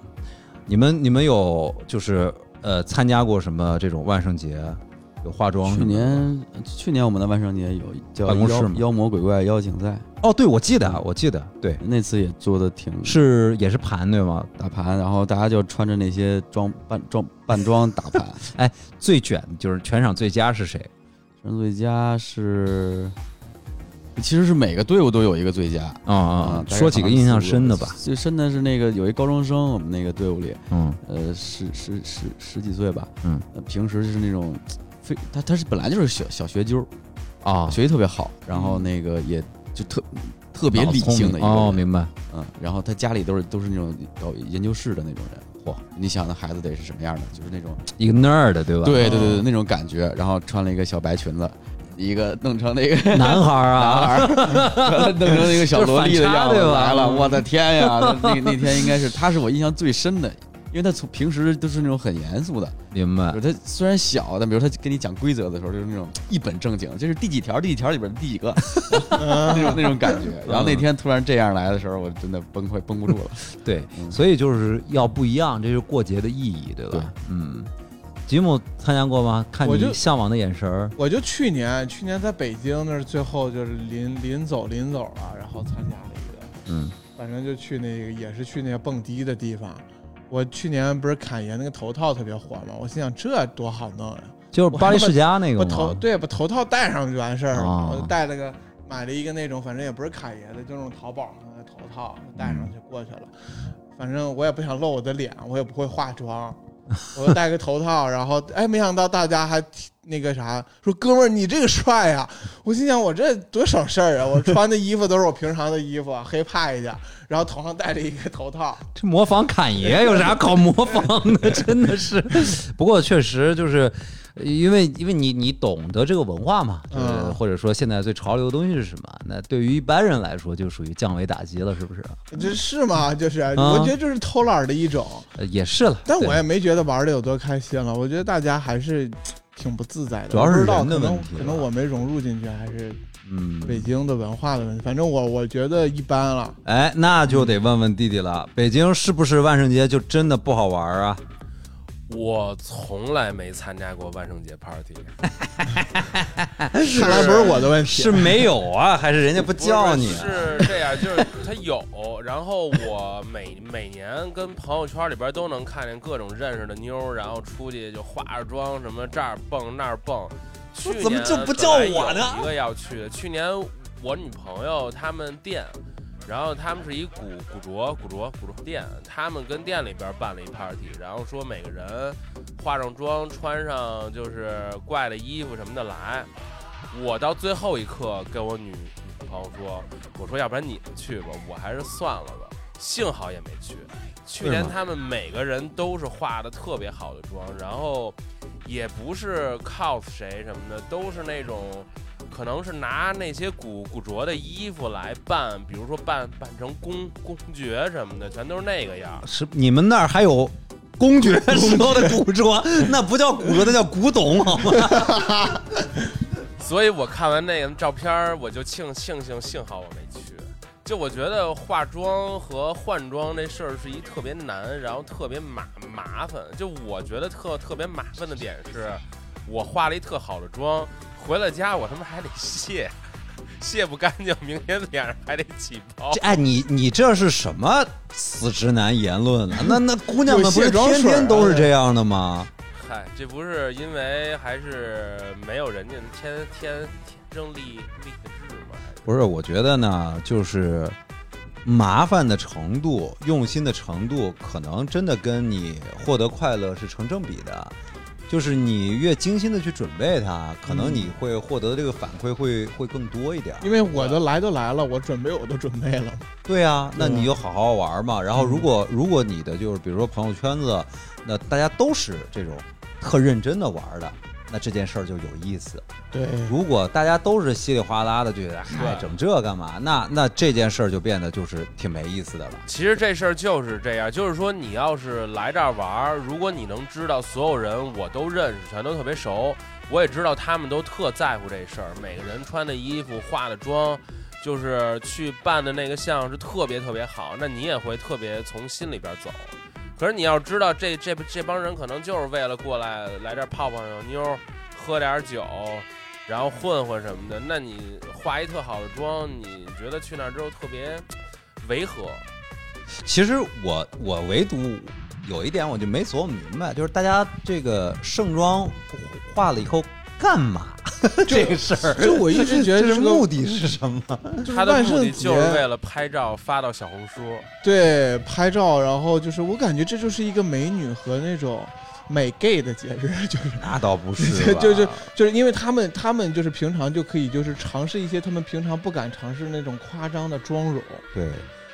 你们你们有就是呃参加过什么这种万圣节有化妆去。年去年我们的万圣节有叫妖办公室吗妖魔鬼怪邀请赛，哦，对，我记得，我记得，对，那次也做的挺是也是盘对吗？打盘，然后大家就穿着那些装扮装扮装打盘。哎最卷就是全场最佳是谁？全场最佳是，其实是每个队伍都有一个最佳。啊啊，说几个印象深的吧。最深的是那个有一高中生，我们那个队伍里，嗯呃，十十十十几岁吧，嗯呃，平时就是那种非他他是本来就是小小学究，啊，学习特别好，然后那个也就特特别理性的一个人明哦，明白。嗯，然后他家里都是都是那种搞研究室的那种人，嚯，你想那孩子得是什么样的？就是那种一个 nerd 对吧？对对对对那种感觉，然后穿了一个小白裙子，一个弄成那个 男孩儿啊，男孩儿，弄成那个小萝莉的样子来了，我的天呀！那那那天应该是他是我印象最深的，因为他从平时都是那种很严肃的，明白他虽然小，但比如他跟你讲规则的时候，就是那种一本正经，这是第几条，第几条里边的第几个 那种那种感觉。然后那天突然这样来的时候，我真的崩溃绷不住了。对，嗯所以就是要不一样，这就是过节的意义，对吧？对嗯，吉姆参加过吗？看我就你向往的眼神儿，我就去年，去年在北京那儿最后就是临临走临走了，然后参加了一个，嗯反正就去那个也是去那个蹦迪的地方。我去年不是侃爷那个头套特别火吗？我心想这多好弄呀！就是巴黎世家那个我头？对把头套戴上就完事儿了，啊我就戴了个买了一个那种，反正也不是侃爷的，就那种淘宝上的头套，戴上就过去了。反正我也不想露我的脸，我也不会化妆，我戴个头套，然后哎，没想到大家还那个啥，说哥们儿你这个帅呀！我心想我这多省事儿啊，我穿的衣服都是我平常的衣服，黑怕一点，然后头上戴着一个头套，这模仿侃爷有啥好模仿的？真的是，不过确实就是。因为因为你你懂得这个文化嘛，就是嗯或者说现在最潮流的东西是什么？那对于一般人来说，就属于降维打击了，是不是？这是吗？就是啊我觉得这是偷懒的一种。呃也是了，但我也没觉得玩的有多开心了，我觉得大家还是挺不自在的。主要是我不知道人的可能问题可能吧我没融入进去，还是嗯，北京的文化的问题。反正我我觉得一般了。哎，那就得问问弟弟了，北京是不是万圣节就真的不好玩啊？我从来没参加过万圣节 party，看来不是我的问题，是没有啊，还是人家不叫你、啊？是这样，就是他有，然后我每每年跟朋友圈里边都能看见各种认识的妞，然后出去就化着妆什么这儿蹦那儿蹦。去年怎么就不叫我呢本来有一个要去的，去年我女朋友他们店。然后他们是一古古着古着古着店，他们跟店里边办了一 party，然后说每个人化上妆，穿上就是怪的衣服什么的来。我到最后一刻跟我女女朋友说，我说要不然你们去吧，我还是算了吧。幸好也没去。去年他们每个人都是化的特别好的妆，然后也不是 cos 谁什么的，都是那种可能是拿那些古古着的衣服来扮，比如说扮扮成公公爵什么的，全都是那个样儿。是你们那儿还有公爵 时候的古着，那不叫古着，那叫古董，好吗？所以我看完那个照片儿，我就庆庆幸幸好我没去。就我觉得化妆和换装这事儿是一特别难，然后特别麻麻烦。就我觉得特特别麻烦的点是，我化了一特好的妆，回了家我他妈还得卸，卸不干净，明天脸上还得起包这。哎，你你这是什么死直男言论啊？那 那姑娘们不是天天都是这样的吗？嗨，这不是因为还是没有人家天天天生丽丽质吗？不是，我觉得呢，就是麻烦的程度、用心的程度，可能真的跟你获得快乐是成正比的。就是你越精心的去准备它，可能你会获得的这个反馈会会更多一点。因为我的来都来了，我准备我都准备了。对啊，那你就好好玩嘛。然后，如果如果你的就是比如说朋友圈子，那大家都是这种特认真的玩的，那这件事儿就有意思。对，如果大家都是稀里哗啦的，就觉得嗨，整这干嘛？那那这件事儿就变得就是挺没意思的了。其实这事儿就是这样，就是说你要是来这儿玩儿，如果你能知道所有人我都认识，全都特别熟，我也知道他们都特在乎这事儿，每个人穿的衣服、化的妆，就是去办的那个项是特别特别好，那你也会特别从心里边走。可是你要知道这，这这帮人可能就是为了过来来这儿泡泡妞，喝点酒，然后混混什么的。那你化一特好的妆，你觉得去那儿之后特别违和？其实我我唯独有一点我就没琢磨明白，就是大家这个盛装化了以后干嘛？这个事儿，就我一直觉得这是目的是什么？就是他的目的就是为了拍照发到小红书。对拍照，然后就是我感觉这就是一个美女和那种美 gay 的节日，就是。那倒不是，就是就是因为他们，他们就是平常就可以就是尝试一些他们平常不敢尝试那种夸张的妆容，对。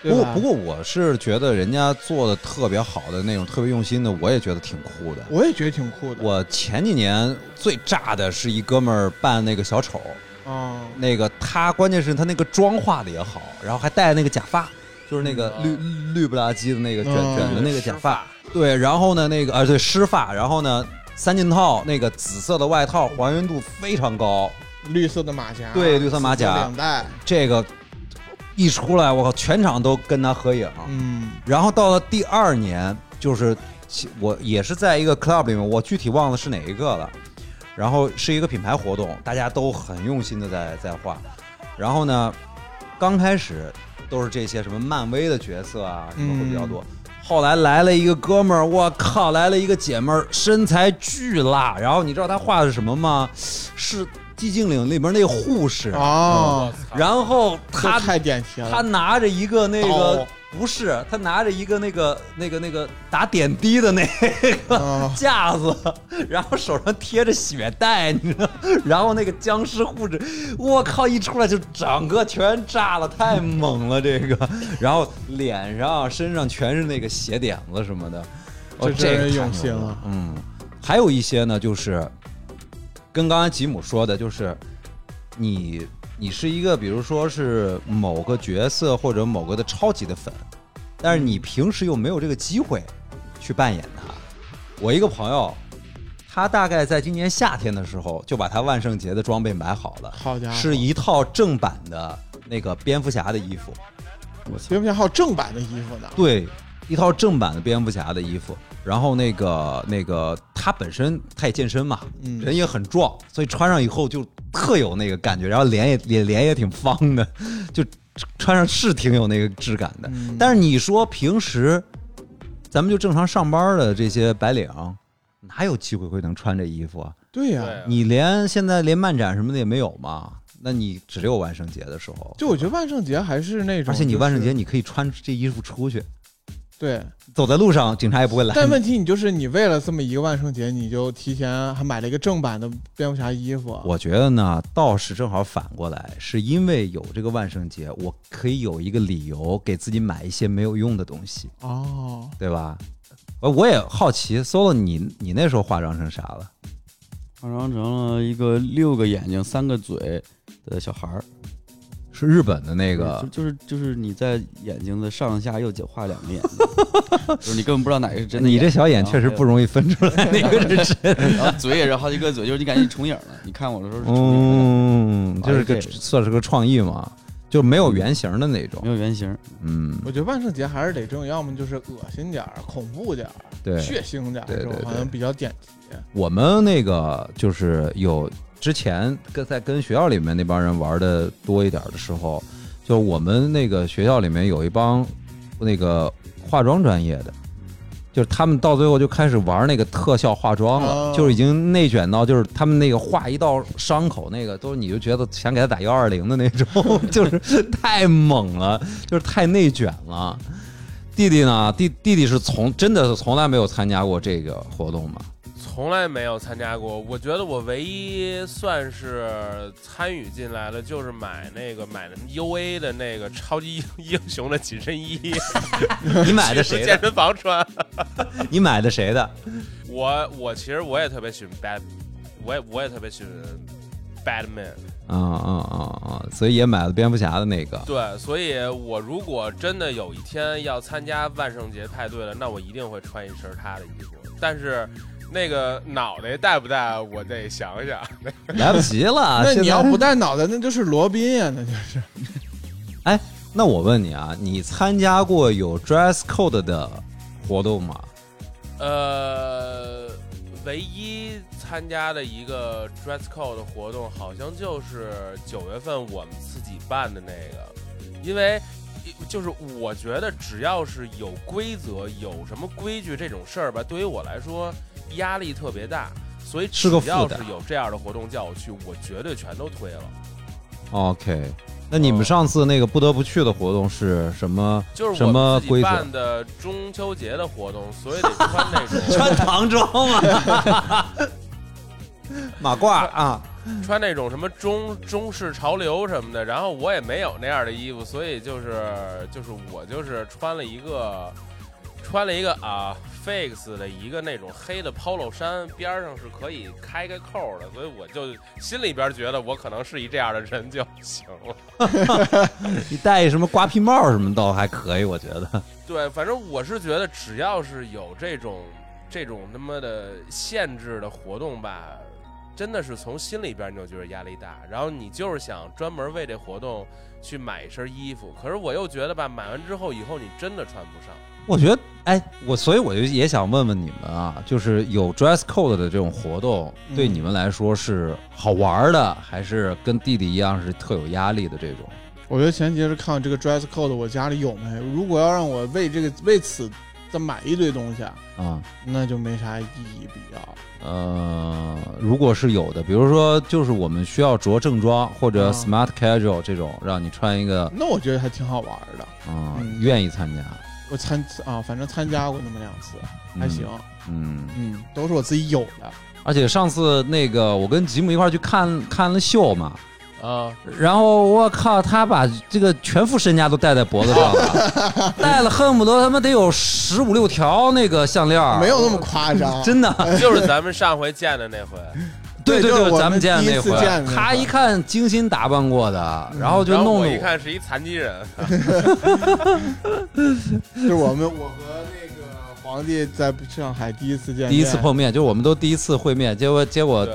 不过不过我是觉得人家做的特别好的那种，特别用心的，我也觉得挺酷的。我也觉得挺酷的。我前几年最炸的是一哥们儿扮那个小丑，啊，那个他关键是他那个妆化的也好，然后还戴那个假发，就是那个绿绿不拉几的那个卷嗯。卷的那个假发，对，然后呢那个啊对湿发，然后呢三件套那个紫色的外套还原度非常高，绿色的马甲，对绿色马甲。紫领带，这个一出来我靠全场都跟他合影，嗯然后到了第二年，就是我也是在一个 club 里面，我具体忘了是哪一个了。然后是一个品牌活动，大家都很用心的在在画。然后呢，刚开始都是这些什么漫威的角色啊，什么会比较多。后来来了一个哥们儿，我靠，来了一个姐们儿，身材巨辣。然后你知道他画的是什么吗？是《寂静岭》里面那个护士。啊，然后他太点题了。他拿着一个那个不是，他拿着一个那个那个那个打点滴的那个啊架子，然后手上贴着血袋，你知道？然后那个僵尸护士，我靠，一出来就整个全炸了，太猛了这个。然后脸上、身上全是那个血点子什么的，哦，这这个真用心了嗯，还有一些呢，就是跟刚才吉姆说的，就是你你是一个，比如说是某个角色或者某个的超级的粉，但是你平时又没有这个机会去扮演他。我一个朋友，他大概在今年夏天的时候就把他万圣节的装备买好了，好家伙，是一套正版的那个蝙蝠侠的衣服，蝙蝠侠还有正版的衣服呢。对，一套正版的蝙蝠侠的衣服。然后那个那个他本身他也健身嘛，嗯人也很壮，所以穿上以后就特有那个感觉，然后脸也脸脸也挺方的，就穿上是挺有那个质感的。嗯但是你说平时咱们就正常上班的这些白领，哪有机会会能穿这衣服啊？对呀、啊你连现在连漫展什么的也没有嘛？那你只有万圣节的时候，就我觉得万圣节还是那种，而且你万圣节你可以穿这衣服出去，对，走在路上警察也不会拦。但问题你就是你为了这么一个万圣节，你就提前还买了一个正版的蝙蝠侠衣服，我觉得呢，倒是正好反过来，是因为有这个万圣节，我可以有一个理由给自己买一些没有用的东西，哦，对吧？呃，我也好奇，solo 你你那时候化妆成啥了？化妆成了一个六个眼睛、三个嘴的小孩儿。是日本的那个，就是就是你在眼睛的上下右脚画两个眼睛，就是你根本不知道哪个是真的。你这小眼确实不。容易分出来 哪个是真。然后嘴也是好几个嘴，就是你感觉你重影了。你看我的时候是重影的，嗯，就是个算是个创意嘛，就没有原型的那种没。有原型。嗯，我觉得万圣节还是得这种，要么就是恶心点儿、恐怖点儿、对。血腥点儿，这种好像比较点题。我们那个就是有之前跟在跟学校里面那帮人玩的多一点的时候，就我们那个学校里面有一帮那个化妆专业的，就是他们到最后就开始玩那个特效化妆了，哦就是已经内卷到就是他们那个画一道伤口那个都是你就觉得想给他打幺二零的那种，就是太猛了，就是太内卷了。弟弟呢？弟弟弟是从真的是从来没有参加过这个活动吗？从来没有参加过。我觉得我唯一算是参与进来的，就是买那个买的 U A 的那个超级英 雄的紧身衣，你买的谁的？健身房穿。你买的谁的？我我其实我也特别喜欢 Bad，我也我也特别喜欢 Batman。啊啊啊啊！所以也买了蝙蝠侠的那个。对，所以我如果真的有一天要参加万圣节派对了，那我一定会穿一身他的衣服。但是那个脑袋带不带，我得想想。来不及了。那你要不带脑袋，那就是罗宾呀，那就是。哎那我问你啊，你参加过有 dress code 的活动吗？呃，唯一参加的一个 dress code 的活动，好像就是九月份我们自己办的那个，因为就是我觉得只要是有规则、有什么规矩这种事儿吧，对于我来说压力特别大，所以只要是有这样的活动叫我去，我绝对全都推了。OK，那你们上次那个不得不去的活动是什么？什就是我自己么规则？办的中秋节的活动，所以得穿那种 穿唐装嘛，马褂啊，穿那种什么中中式潮流什么的，然后我也没有那样的衣服，所以就是就是我就是穿了一个穿了一个啊 fix 的一个那种黑的 polo 衫，边上是可以开个扣的，所以我就心里边觉得我可能是一这样的人就行了。你戴一什么瓜皮帽什么倒还可以，我觉得。对，反正我是觉得只要是有这种这种他妈的限制的活动吧，真的是从心里边你就觉得压力大，然后你就是想专门为这活动去买一身衣服，可是我又觉得吧，买完之后以后你真的穿不上。我觉得，哎，我所以我就也想问问你们啊，就是有 dress code 的这种活动，嗯对你们来说是好玩的，还是跟弟弟一样是特有压力的这种？我觉得前提是看这个 dress code 我家里有没。如果要让我为这个为此再买一堆东西，啊、那就没啥意义必要。呃，如果是有的，比如说就是我们需要着正装或者啊 smart casual 这种，让你穿一个，那我觉得还挺好玩的。嗯，嗯愿意参加，我参啊，反正参加过那么两次，还行。嗯。嗯，都是我自己有的。而且上次那个我跟吉姆一块去看看了秀嘛，啊，然后我靠，他把这个全副身家都戴在脖子上了，戴了恨不得他妈得有十五六条那个项链，没有那么夸张，真的。就是咱们上回见的那回，对对对，就是咱们见的那回他一看精心打扮过的，然后就弄得我一看是一残疾人 就是我们我和那个皇帝在上海第一次见，第一次碰面，就是我们都第一次会面，结果结果，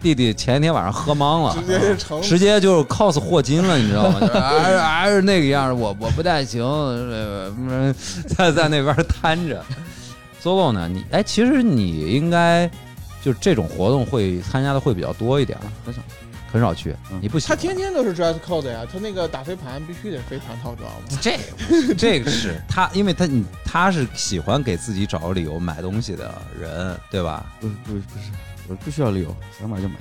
弟弟前一天晚上喝懵了，直接就成直接就是 cos 霍金了，你知道吗？还是还是那个样儿，我我不太行，呃嗯在在那边瘫着。Solo 呢？你哎，其实你应该就这种活动会参加的会比较多一点儿，很少。很少去。嗯你不喜他欢天天都是 dress code 呀，他那个打飞盘必须得飞盘套装嘛。这个这个是他，因为他你他是喜欢给自己找个理由买东西的人，对吧？不是不是不是，我不需要理由，想买就买。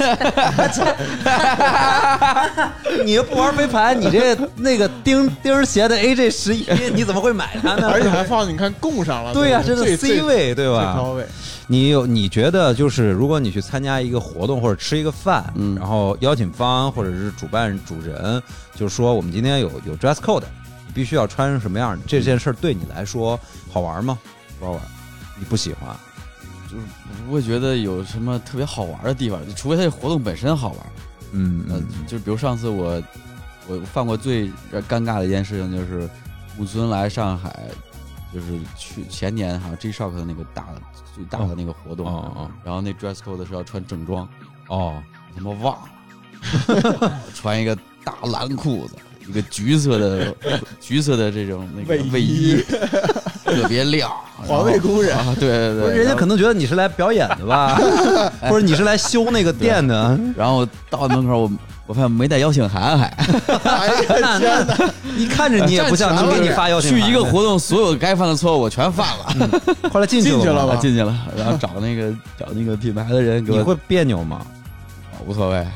你又不玩飞盘，你这那个钉钉鞋的 AJ 十一，你怎么会买它呢？而且还放你看供上了，对呀、这是最最 C 位，对最吧？高位。你有你觉得就是，如果你去参加一个活动或者吃一个饭，嗯然后邀请方或者是主办主人就说我们今天有有 dress code，你必须要穿成什么样的，这件事儿对你来说好玩吗？不好玩，你不喜欢？就是不会觉得有什么特别好玩的地方，就除非它这活动本身好玩。呃嗯嗯，就是比如上次我我犯过最尴尬的一件事情，就是木村来上海，就是去前年好像 G Shock 的那个大的最大的那个活动，哦哦然后那 dress code 是要穿正装，哦，他妈忘了，穿一个大蓝裤子，一个橘色的橘色的这种那个卫衣。卫衣，特别亮，环卫工人啊，对对对，不是人家可能觉得你是来表演的吧，或者你是来修那个店的，然后到门口我我发现没带邀请函还。哎呀 天哪！一看着你也不像能给你发邀请去一个活动，所有该犯的错误我全犯了，后来进去了进去了吧啊进去了，然后找那个找那个品牌的人给我，你会别扭吗？无所谓，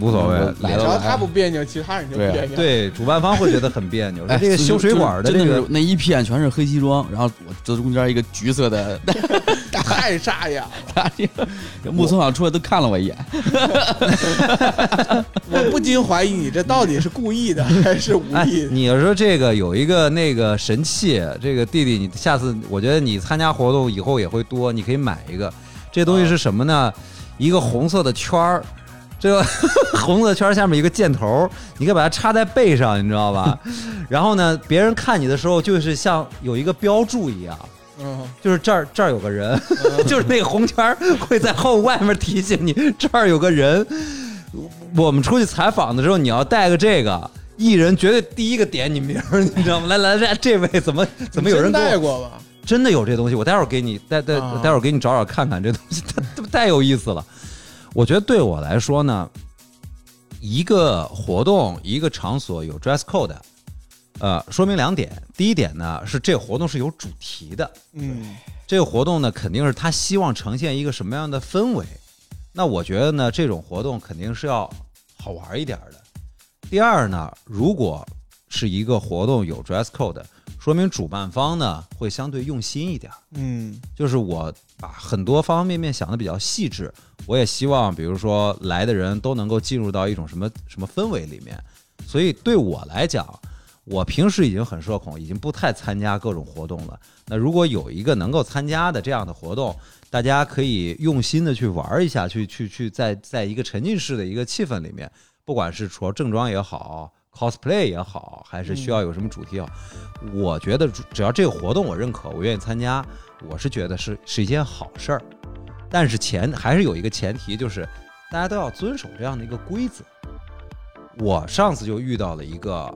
无所谓，来了只要他不别扭，其他人就别扭。对，主办方会觉得很别扭。说这个修水管的就真这个，是那一片全是黑西装，然后我这中间一个橘色的，太扎眼了。木村好像出来都看了我一眼，我不禁怀疑你这到底是故意的还是无哎意，的。你要说这个有一个那个神器，这个弟弟，你下次我觉得你参加活动以后也会多，你可以买一个。这东西是什么呢？一个红色的圈儿，这个 红色圈儿下面一个箭头，你可以把它插在背上，你知道吧？然后呢，别人看你的时候，就是像有一个标注一样。嗯，就是这儿这儿有个人，就是那个红圈儿会在后外面提醒你这儿有个人。我们出去采访的时候，你要带个这个，艺人绝对第一个点你名儿，你知道吗？来来来，这位怎么怎么有人带过吧？真的有这东西，我待会儿给你待待啊待会儿给你找找看看，这东西它它太有意思了。我觉得对我来说呢，一个活动一个场所有 dress code，呃，说明两点。第一点呢是这个活动是有主题的，嗯这个活动呢肯定是他希望呈现一个什么样的氛围。那我觉得呢，这种活动肯定是要好玩一点的。第二呢，如果是一个活动有 dress code，说明主办方呢会相对用心一点。嗯就是我把很多方方面面想的比较细致，我也希望，比如说来的人都能够进入到一种什么什么氛围里面。所以对我来讲，我平时已经很社恐，已经不太参加各种活动了。那如果有一个能够参加的这样的活动，大家可以用心的去玩一下，去去去在在一个沉浸式的一个气氛里面，不管是着正装也好，cosplay 也好，还是需要有什么主题也好，我觉得只要这个活动我认可，我愿意参加，我是觉得是是一件好事儿。但是前还是有一个前提，就是大家都要遵守这样的一个规则。我上次就遇到了一个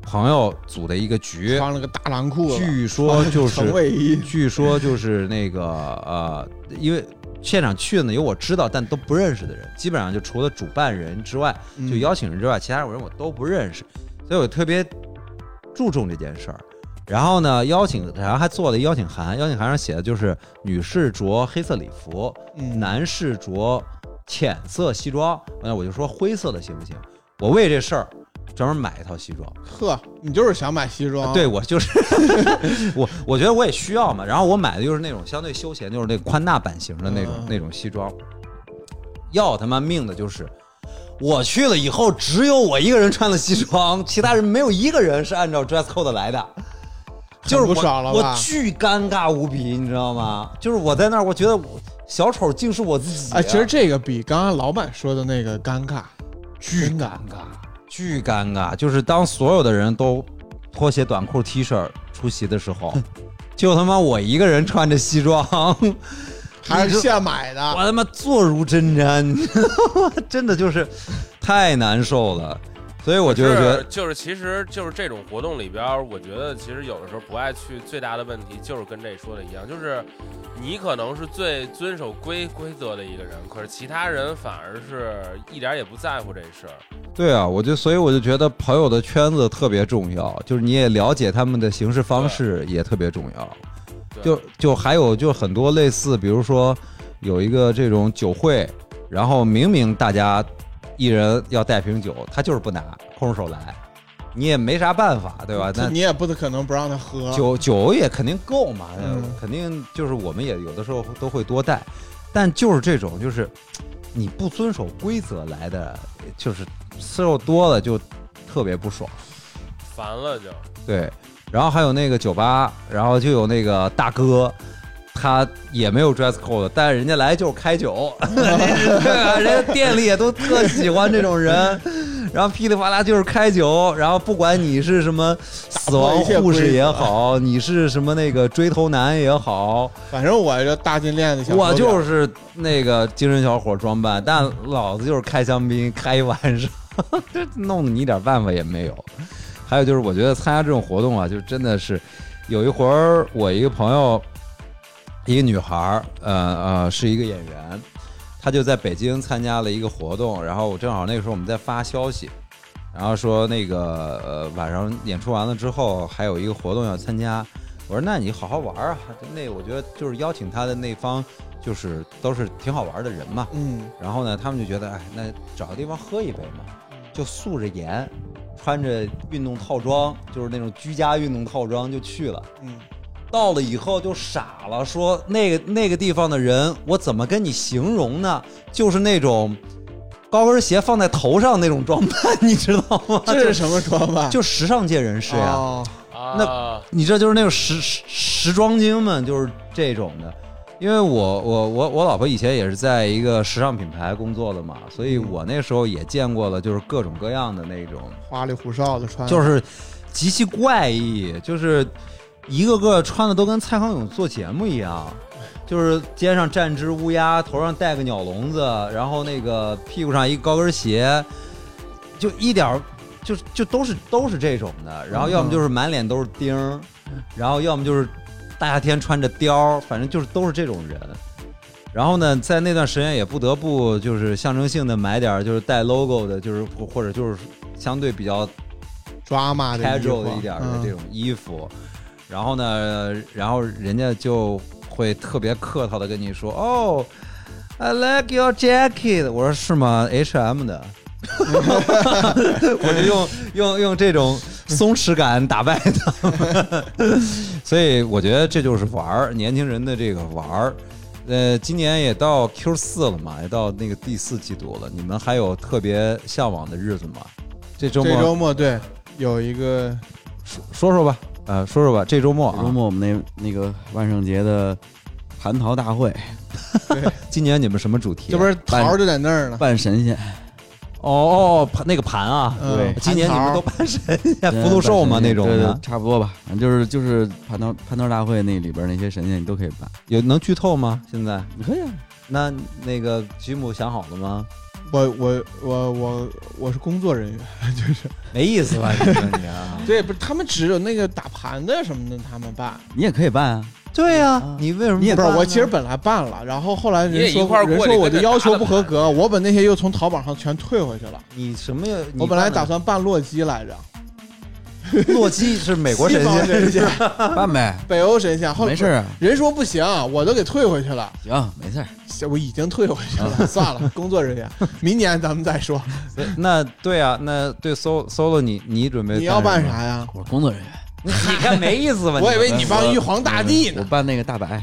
朋友组的一个局，穿了个大蓝裤子，据说就是据说就是那个呃，因为现场去的呢有我知道但都不认识的人，基本上就除了主办人之外，嗯就邀请人之外，其他人我都不认识，所以我特别注重这件事儿。然后呢，邀请，然后还做了一邀请函，邀请函上写的就是女士着黑色礼服，嗯男士着浅色西装。那我就说灰色的行不行？我为这事儿专门买一套西装。呵，你就是想买西装，对，我就是 我，我觉得我也需要嘛。然后我买的就是那种相对休闲，就是那宽大版型的那种、嗯那种西装。要他妈命的就是，我去了以后，只有我一个人穿了西装，其他人没有一个人是按照 dress code 来的。就是不我，我巨尴尬无比，你知道吗？就是我在那儿，我觉得我小丑竟是我自己、啊。哎，其实这个比刚刚老板说的那个尴尬，巨尴尬，巨尴尬。就是当所有的人都拖鞋、短裤、T 恤出席的时候，就他妈我一个人穿着西装，还是现买的，我他妈坐如针毡？真的就是太难受了。所以我就觉是得，就是其实就是这种活动里边，我觉得其实有的时候不爱去，最大的问题就是跟这说的一样，就是你可能是最遵守规规则的一个人，可是其他人反而是一点儿也不在乎这事儿。对啊，我就所以我就觉得朋友的圈子特别重要，就是你也了解他们的行事方式也特别重要。就就还有就很多类似，比如说有一个这种酒会，然后明明大家一人要带瓶酒，他就是不拿，空手来，你也没啥办法，对吧？那你也不可能不让他喝，酒酒也肯定够嘛，嗯肯定就是我们也有的时候都会多带，但就是这种就是你不遵守规则来的，就是吃肉多了就特别不爽。烦了就。对，然后还有那个酒吧，然后就有那个大哥，他也没有 dress code，但是人家来就是开酒，人家店里也都特喜欢这种人，然后噼里啪啦就是开酒，然后不管你是什么死亡护士也好，你是什么那个追头男也好，反正我这大金链子我就是那个精神小伙装扮，但老子就是开香槟开一晚上，这 弄得你一点办法也没有。还有就是，我觉得参加这种活动啊，就真的是有一回儿，我一个朋友，一个女孩儿，呃呃，是一个演员，她就在北京参加了一个活动，然后我正好那个时候我们在发消息，然后说那个呃晚上演出完了之后还有一个活动要参加，我说那你好好玩儿啊，那我觉得就是邀请她的那方就是都是挺好玩的人嘛，嗯，然后呢，他们就觉得，哎，那找个地方喝一杯嘛，就素着颜，穿着运动套装，就是那种居家运动套装就去了。嗯到了以后就傻了，说那个那个地方的人，我怎么跟你形容呢？就是那种高跟鞋放在头上那种装扮，你知道吗？这是什么装扮？就时尚界人士呀、哦那，你这就是那种时时时装精们，就是这种的。因为我我我我老婆以前也是在一个时尚品牌工作的嘛，所以我那时候也见过了，就是各种各样的那种，花里胡哨的穿，就是极其怪异，就是一个个穿的都跟蔡康永做节目一样，就是肩上站只乌鸦，头上戴个鸟笼子，然后那个屁股上一高跟鞋，就一点儿就就都是都是这种的，然后要么就是满脸都是钉儿，然后要么就是大夏天穿着貂儿，反正就是都是这种人。然后呢，在那段时间也不得不就是象征性的买点儿就是带 logo 的，就是或或者就是相对比较抓马的衣 casual 的一点儿的嗯这种衣服。然后呢，然后人家就会特别客套的跟你说：“哦，I like your jacket。”我说：“是吗？H&M 的。”我就用用用这种松弛感打败他们，所以我觉得这就是玩儿，年轻人的这个玩儿。呃，今年也到 Q 四了嘛，也到那个第四季度了，你们还有特别向往的日子吗？这周末这末周末对有一个说说吧，呃，说说吧，这周末啊，周末我们那那个万圣节的蟠桃大会，今年你们什么主题？这不是桃就在那儿呢，扮神仙，哦哦，盘那个盘啊，嗯对今年你们都扮神仙、福禄寿嘛？那种的，差不多吧，反正就是就是蟠桃蟠桃大会那里边那些神仙你都可以扮，有能剧透吗？现在你可以啊。那那个吉姆想好了吗？我我我我我是工作人员，就是没意思吧？你说你啊？对，不是他们只有那个打盘的什么的他们办，你也可以办啊，对呀、啊你为什么你不是我其实本来办了，然后后来人说一块儿过人说我的要求不合格，我把那些又从淘宝上全退回去了。你什么呀？你我本来打算办洛基来着，洛基是美国神仙，神仙，办呗，北欧神仙，后来没事儿啊，人说不行，我都给退回去了，行，没事儿。我已经退回去了，算了，工作人员，明年咱们再说。那对啊，那对 solo solo 你你准备你要办？啥呀？我是工作人员，你看没意思吧？我以为你们帮玉皇大帝呢我呢。办那个大白，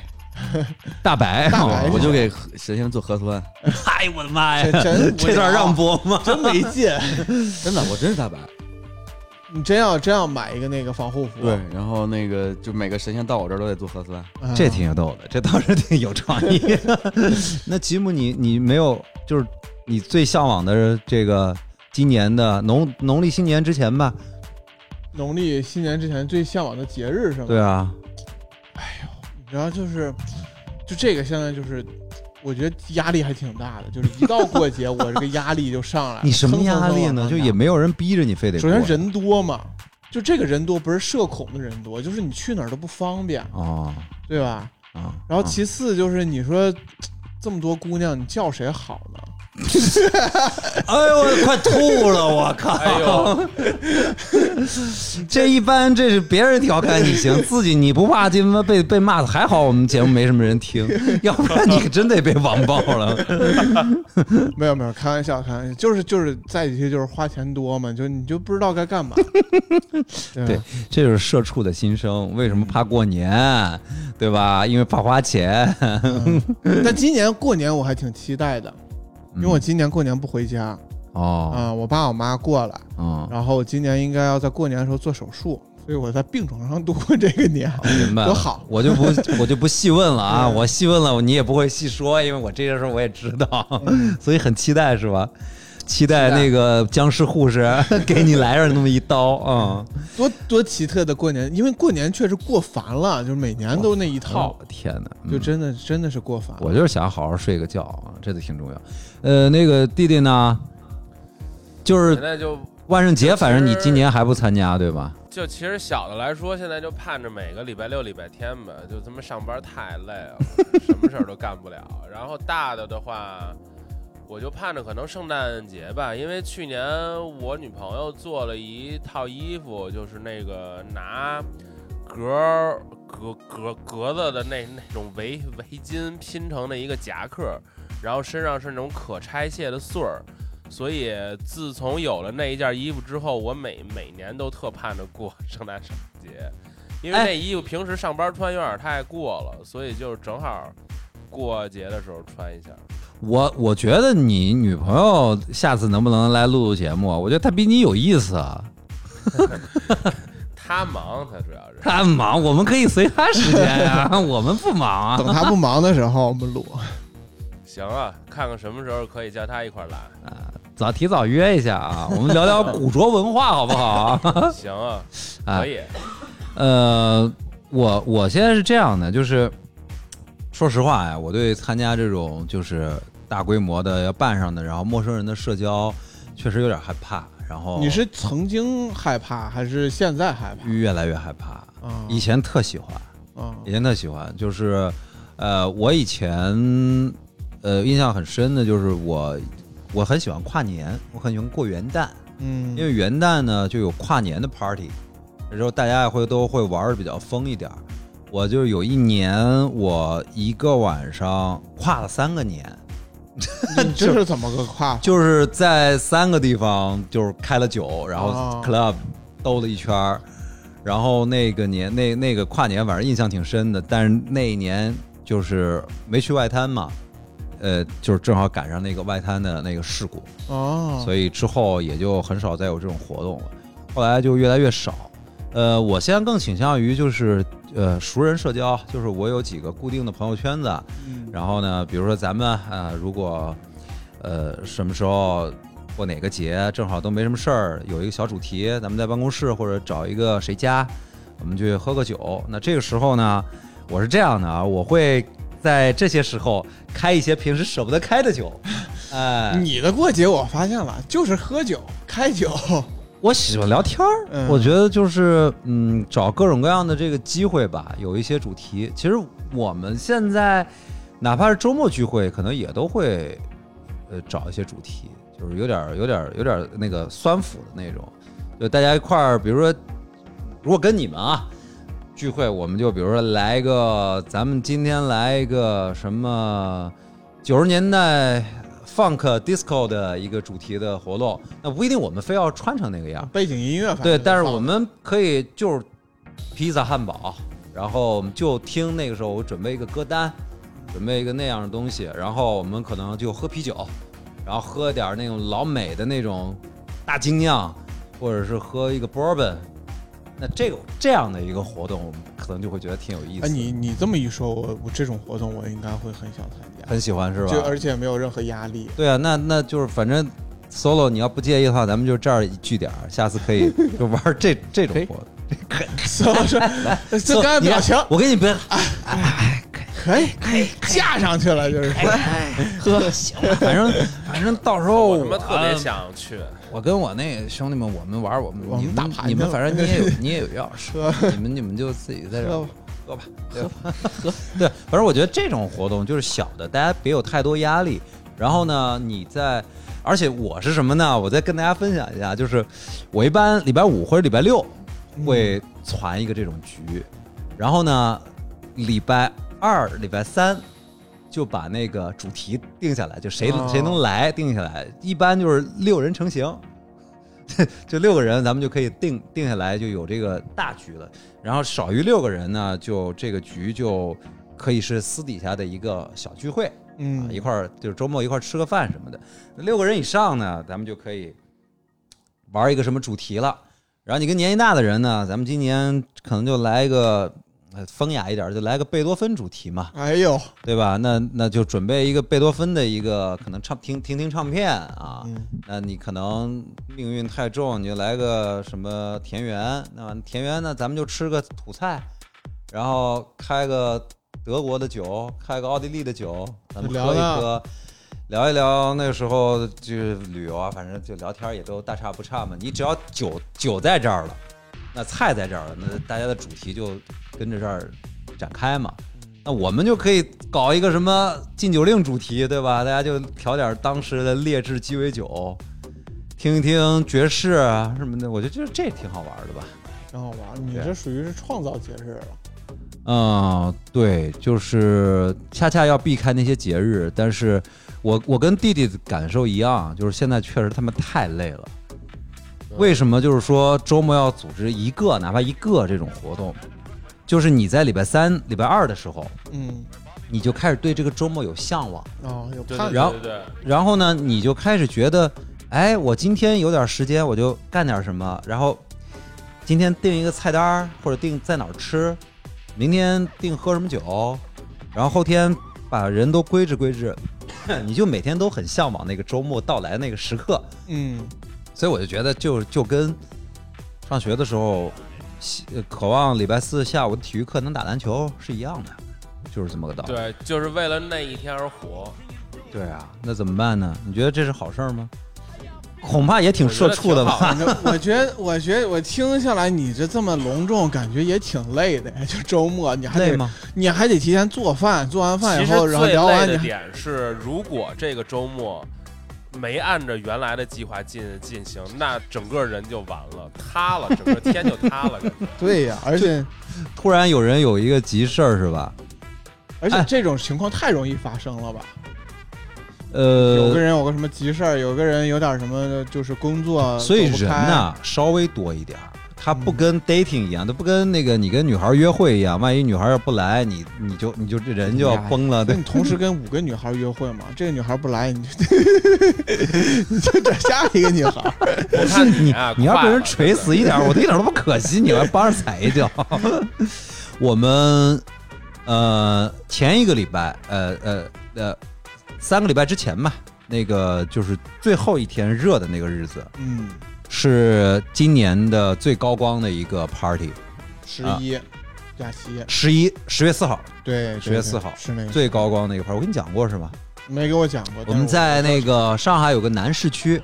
大白，大白哦我就给神仙做核酸，哎我的妈呀这！真这段让播吗？真没劲。真的，我真是大白。你真要真要买一个那个防护服，对，然后那个就每个神仙到我这儿都得做核酸，嗯这挺有逗的，这倒是挺有创意。那吉姆你，你没有就是你最向往的这个今年的农农历新年之前吧？农历新年之前最向往的节日是吗？对啊，哎呦然后就是，就这个现在就是，我觉得压力还挺大的，就是一到过节，我这个压力就上来了。你什么压力呢？就也没有人逼着你非得。首先人多嘛，就这个人多不是社恐的人多，就是你去哪儿都不方便，哦对吧？啊，然后啊其次就是你说 这么多姑娘，你叫谁好呢？哎呦，我快吐了！我靠！哎呦，这一般这是别人调侃你行，自己你不怕他妈被被骂的？还好我们节目没什么人听，要不然你可真得被网暴了。没有没有，开玩笑，开玩笑，就是就是在一起就是花钱多嘛，就你就不知道该干嘛。对对这就是社畜的心声。为什么怕过年？对吧？因为怕花钱。嗯但今年过年我还挺期待的，因为我今年过年不回家哦，啊，我爸我妈过来，嗯，然后我今年应该要在过年的时候做手术，所以我在病床上度过这个年。明白。多好我就不 我就不细问了啊，我细问了你也不会细说，因为我这些事儿我也知道，所以很期待是吧？期待那个僵尸护士 给你来上那么一刀啊！多多奇特的过年，因为过年确实过烦了，就是每年都那一套，哦天哪，嗯就真的真的是过烦了。我就是想好好睡个觉啊，这个挺重要。呃，那个弟弟呢，就是现在就万圣节，反正你今年还不参加对吧？就其实小的来说，现在就盼着每个礼拜六、礼拜天吧，就他妈上班太累了，什么事儿都干不了。然后大的的话，我就盼着可能圣诞节吧，因为去年我女朋友做了一套衣服，就是那个拿格儿格格格子的那那种围围巾拼成的一个夹克，然后身上是那种可拆卸的穗儿。所以自从有了那一件衣服之后，我每每年都特盼着过圣诞圣节，因为哎那衣服平时上班穿有点太过了，所以就正好过节的时候穿一下。我我觉得你女朋友下次能不能来录录节目？我觉得她比你有意思啊。他忙，她主要是她忙，我们可以随她时间呀、我们不忙啊。等她不忙的时候，我们录。行啊，看看什么时候可以叫他一块来啊。早提早约一下啊，我们聊聊古着文化好不好 啊？行啊，啊可以。呃，我我现在是这样的，就是说实话呀，我对参加这种就是大规模的要办上的，然后陌生人的社交，确实有点害怕。然后你是曾经害怕还是现在害怕越来越害怕，啊？以前特喜欢，啊以前特喜欢，就是呃，我以前呃印象很深的就是我我很喜欢跨年，我很喜欢过元旦，嗯，因为元旦呢就有跨年的 party，那时候大家也会都会玩的比较疯一点儿。我就有一年，我一个晚上跨了三个年，你这是怎么个跨？就是在三个地方就是开了酒，然后哦。club 兜了一圈儿，然后那个年那那个跨年反正印象挺深的，但是那一年就是没去外滩嘛，呃，就是正好赶上那个外滩的那个事故，哦，所以之后也就很少再有这种活动了，后来就越来越少。呃，我现在更倾向于就是呃熟人社交，就是我有几个固定的朋友圈子，嗯然后呢，比如说咱们啊、呃如果呃什么时候过哪个节，正好都没什么事儿，有一个小主题，咱们在办公室或者找一个谁家，我们去喝个酒。那这个时候呢，我是这样的啊，我会在这些时候开一些平时舍不得开的酒，哎，你的过节我发现了，就是喝酒、开酒，我喜欢聊天儿，嗯。我觉得就是嗯，找各种各样的这个机会吧，有一些主题。其实我们现在哪怕是周末聚会，可能也都会呃找一些主题，就是有点儿有点儿有点儿那个酸腐的那种，就大家一块儿，比如说如果跟你们啊聚会，我们就比如说来一个，咱们今天来一个什么九十年代 funk disco 的一个主题的活动，那不一定我们非要穿成那个样，背景音乐对，但是我们可以就是披萨汉堡，然后我们就听那个时候我准备一个歌单，准备一个那样的东西，然后我们可能就喝啤酒，然后喝点那种老美的那种大精酿，或者是喝一个 bourbon。那这个这样的一个活动，我们可能就会觉得挺有意思哎，的。你你这么一说，我我这种活动我应该会很想参加，很喜欢是吧？就而且没有任何压力。对啊，那那就是反正 solo 你要不介意的话，咱们就这儿聚点儿，下次可以 就玩这这种活动。怎么说？这刚才表情我给你别可以可以架上去了，就是说喝行了，反正反正到时候我他妈特别呃想去，我跟我那兄弟们，我们玩我们，我们打牌你们反正你也有你也有钥匙，你们你们就自己在这儿喝吧喝吧，喝喝。对，反正我觉得这种活动就是小的，大家别有太多压力。然后呢，你在，而且我是什么呢？我再跟大家分享一下，就是我一般礼拜五或者礼拜六会攒一个这种局，然后呢，礼拜二、礼拜三就把那个主题定下来，就谁、哦谁能来定下来，一般就是六人成型。就六个人，咱们就可以定定下来，就有这个大局了。然后少于六个人呢，就这个局就可以是私底下的一个小聚会，啊，嗯一块儿就是周末一块儿吃个饭什么的。那六个人以上呢，咱们就可以玩一个什么主题了。然后你跟年纪大的人呢，咱们今年可能就来一个呃风雅一点儿，就来个贝多芬主题嘛，哎呦，对吧？那那就准备一个贝多芬的一个可能唱听听听唱片啊。嗯那你可能命运太重，你就来个什么田园？那田园呢，咱们就吃个土菜，然后开个德国的酒，开个奥地利的酒，咱们喝一喝，聊一聊那个时候就是旅游啊，反正就聊天也都大差不差嘛。你只要酒酒在这儿了，那菜在这儿了，那大家的主题就跟着这儿展开嘛。那我们就可以搞一个什么禁酒令主题，对吧？大家就调点当时的劣质鸡尾酒，听一听爵士啊什么的，我觉得这这挺好玩的吧。挺好玩。你这属于是创造节日了。嗯，对，就是恰恰要避开那些节日，但是我我跟弟弟的感受一样，就是现在确实他们太累了。为什么？就是说周末要组织一个，哪怕一个这种活动，就是你在礼拜三、礼拜二的时候，嗯，你就开始对这个周末有向往。哦，有对对盼头然后对对，然后呢，你就开始觉得，哎，我今天有点时间，我就干点什么。然后今天定一个菜单儿，或者定在哪儿吃，明天定喝什么酒，然后后天把人都规置规置，你就每天都很向往那个周末到来那个时刻。嗯，所以我就觉得就，就跟上学的时候，渴望礼拜四下午的体育课能打篮球是一样的，就是这么个道理。对，就是为了那一天而活。对啊，那怎么办呢？你觉得这是好事儿吗？恐怕也挺社畜的吧？反正 我觉得，我觉得我听下来，你这这么隆重，感觉也挺累的呀。就周末你还得，累吗？你还得提前做饭，做完饭以后，然后聊完点是，如果这个周末没按照原来的计划进进行，那整个人就完了，塌了，整个天就塌了。对呀，而且突然有人有一个急事儿是吧？而且哎这种情况太容易发生了吧？呃有个呃，人有个什么急事儿，有个人有点什么就是工作，所以人呐稍微多一点儿，他不嗯跟 dating 一样，他不跟那个你跟女孩约会一样，万一女孩要不来，你你就你就这人就要崩了，对那你同时跟五个女孩约会嘛？这个女孩不来，你就 你就找下一个女孩。我看你啊，你要被人锤死一点儿，我一点都不可惜，你还帮着踩一脚。我们呃前一个礼拜，呃呃呃三个礼拜之前吧，那个就是最后一天热的那个日子，嗯，是今年的最高光的一个 party，十一假期，十一十月四号。对，10月四号是那个。最高光那个 party，我跟你讲过是吗？没给我讲过。我们在那个个上海有个南市区，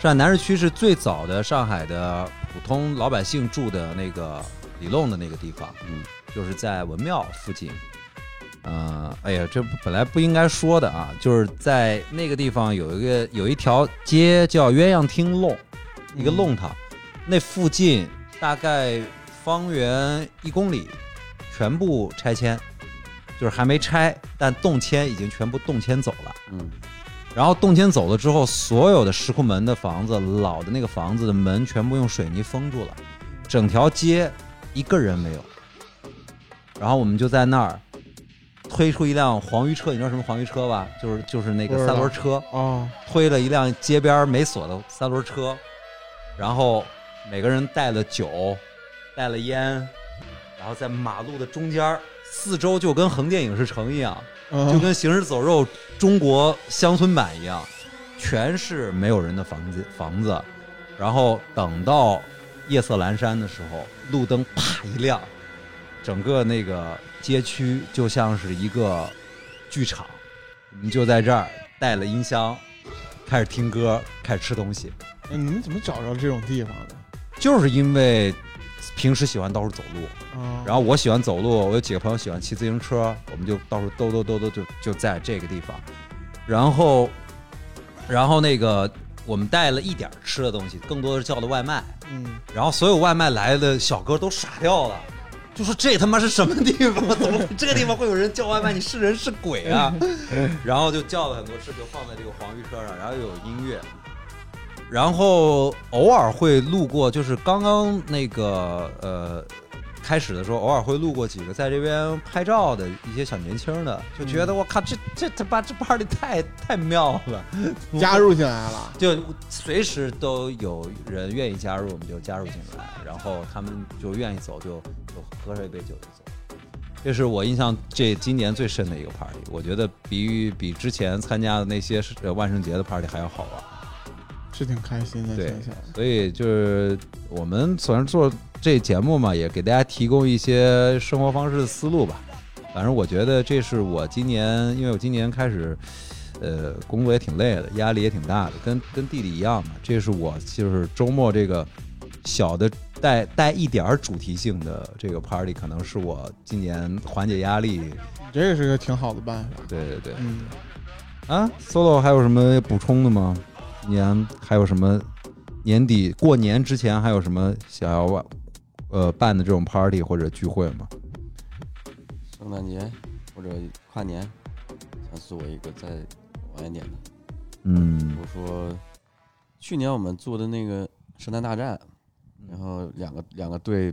上海南市区是最早的上海的普通老百姓住的那个里弄的那个地方，嗯，就是在文庙附近。呃，哎呀，这本来不应该说的啊，就是在那个地方有一个有一条街叫鸳鸯厅弄，一个嗯弄堂，那附近大概方圆一公里全部拆迁，就是还没拆，但动迁已经全部动迁走了。嗯，然后动迁走了之后，所有的石库门的房子，老的那个房子的门全部用水泥封住了，整条街一个人没有。然后我们就在那儿推出一辆黄鱼车，你知道什么黄鱼车吧？就是就是那个三轮车，哦，推了一辆街边没锁的三轮车，然后每个人带了酒，带了烟，然后在马路的中间儿，四周就跟横店影视城一样，嗯就跟《行尸走肉》中国乡村版一样，全是没有人的房子房子。然后等到夜色阑珊的时候，路灯啪一亮，整个那个街区就像是一个剧场。我们就在这儿带了音箱，开始听歌，开始吃东西。哎你们怎么找着这种地方的？就是因为平时喜欢到处走路，啊，然后我喜欢走路，我有几个朋友喜欢骑自行车，我们就到处兜兜兜兜，就就在这个地方。然后，然后那个我们带了一点吃的东西，更多的是叫的外卖。嗯，然后所有外卖来的小哥都傻掉了，就说这他妈是什么地方？怎么这个地方会有人叫外卖？你是人是鬼啊？然后就叫了很多吃，就放在这个黄鱼车上，然后又有音乐，然后偶尔会路过，就是刚刚那个呃开始的时候，偶尔会路过几个在这边拍照的一些小年轻的，就觉得我靠，这这他妈这 party 太太妙了，加入进来了。就随时都有人愿意加入，我们就加入进来，然后他们就愿意走就就喝上一杯酒就走。这是我印象这今年最深的一个 party，我觉得比比之前参加的那些万圣节的 party 还要好玩。是挺开心的，对。所以就是我们虽然做这节目嘛，也给大家提供一些生活方式的思路吧。反正我觉得这是我今年，因为我今年开始，呃，工作也挺累的，压力也挺大的，跟跟弟弟一样嘛。这是我就是周末这个小的带带一点儿主题性的这个 party，可能是我今年缓解压力。这个是个挺好的办法。对对对，嗯，啊，solo 还有什么补充的吗？今年还有什么年底过年之前还有什么想要办呃办的这种 party 或者聚会吗？圣诞节或者跨年，想做一个再晚一点的。嗯我说，去年我们做的那个圣诞大战，然后两个两个队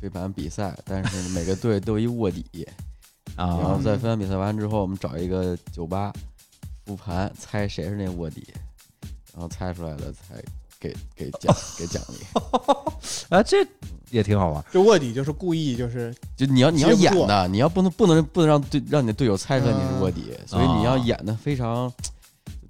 飞盘比赛，但是每个队都一卧底，然后啊，在飞盘比赛完之后，我们找一个酒吧复盘，猜谁是那卧底，然后猜出来了才给给奖给奖励。啊，这也挺好玩。这卧底就是故意就是就你要你要演的，你要不能不能不能让队让你的队友猜出来你是卧底，所以你要啊演的非常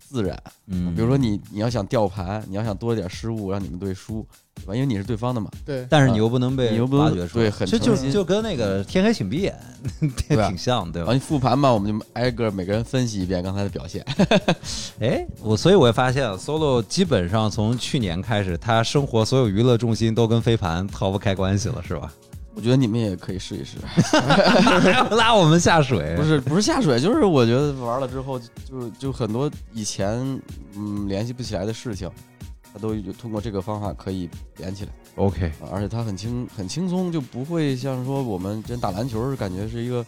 自然。嗯，比如说你你要想吊盘，你要想多一点失误，让你们队输，对吧？因为你是对方的嘛，对，但是你又不能被你又不能挖掘出来，对很就就就跟那个天黑请闭眼 挺像，对吧然后？你复盘吧，我们就挨个每个人分析一遍刚才的表现。哎，我所以我也发现，solo 基本上从去年开始，他生活所有娱乐重心都跟飞盘逃不开关系了，是吧？我觉得你们也可以试一试，拉我们下水，不是不是下水，就是我觉得玩了之后，就就很多以前嗯联系不起来的事情，他都通过这个方法可以连起来，OK，啊而且他很轻很轻松，就不会像说我们真打篮球，感觉是一个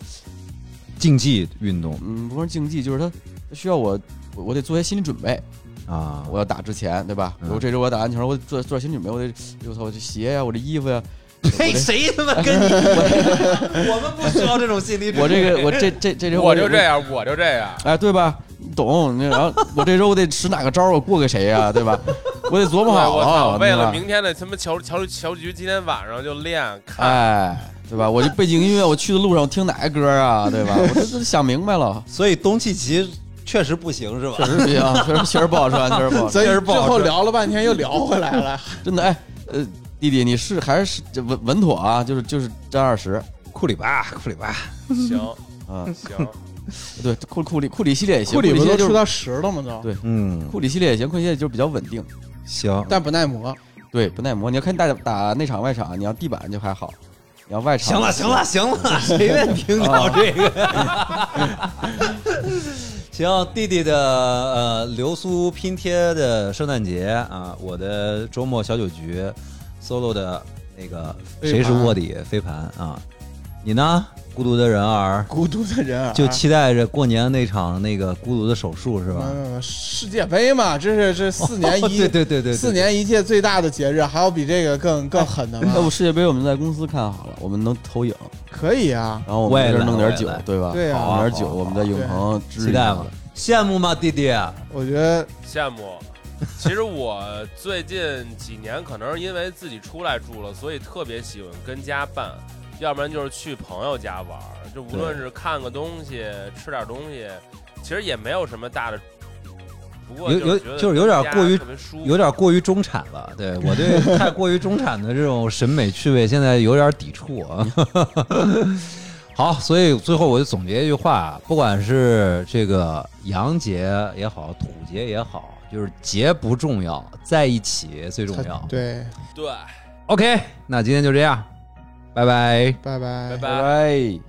竞技运动。嗯，不是竞技，就是它它需要我我我得做些心理准备，啊，我要打之前，对吧？嗯。如这周我要打篮球，我得做做点心理准备，我得我操，我这鞋呀，我这衣服呀，嘿，谁他妈跟你？我们不需要这种心理准备。我这个我这这这周我就这，样，我就这样。哎，对吧？你懂？你然后我这周我得使哪个招儿，我过给谁呀、对吧？我得琢磨好 我操！啊，为对吧了明天的他妈乔乔乔局，今天晚上就练看。哎，对吧？我这背景音乐，我去的路上我听哪个歌啊？对吧？我这这想明白了，所以东契奇确实不行，是吧？确实不行，确实确实不好穿，确实不好穿，所以确实不最后聊了半天又聊回来了。真的。哎，呃，弟弟，你是还是稳稳妥啊？就是就是占二十，库里吧，库里吧，行啊，行，对，库库里库里系列也行，库里不都出到十了吗？都对，嗯，库里系列也行，库里系列就比较稳定，行，但不耐磨。对，不耐磨。你要看打打内场外场，你要地板就还好，你要外场行了，行了，行了，谁愿听到这个？行，弟弟的呃流苏拼贴的圣诞节啊，我的周末小酒局，solo 的那个谁是卧底飞盘啊？你呢？孤独的人儿，孤独的人儿就期待着过年那场那个孤独的手术是吧？嗯，世界杯嘛，这是这 四年哦一对对对对，对四年一届最大的节日，还有比这个更更狠的吗？要不世界杯我们在公司看好了，我们能投影，可以啊，然后我们在这弄点酒对吧？对啊弄点酒，我们在永恒支期待嘛，羡慕吗，弟弟？我觉得羡慕。其实我最近几年可能是因为自己出来住了，所以特别喜欢跟家办，要不然就是去朋友家玩儿。就无论是看个东西、吃点东西，其实也没有什么大的。不过有有是觉得就是有点过于有点过于中产了，对我对太过于中产的这种审美趣味现在有点抵触啊。好，所以最后我就总结一句话：不管是这个洋节也好，土节也好，就是结不重要，在一起最重要。对，对。OK，那今天就这样，拜拜。拜拜拜拜拜拜。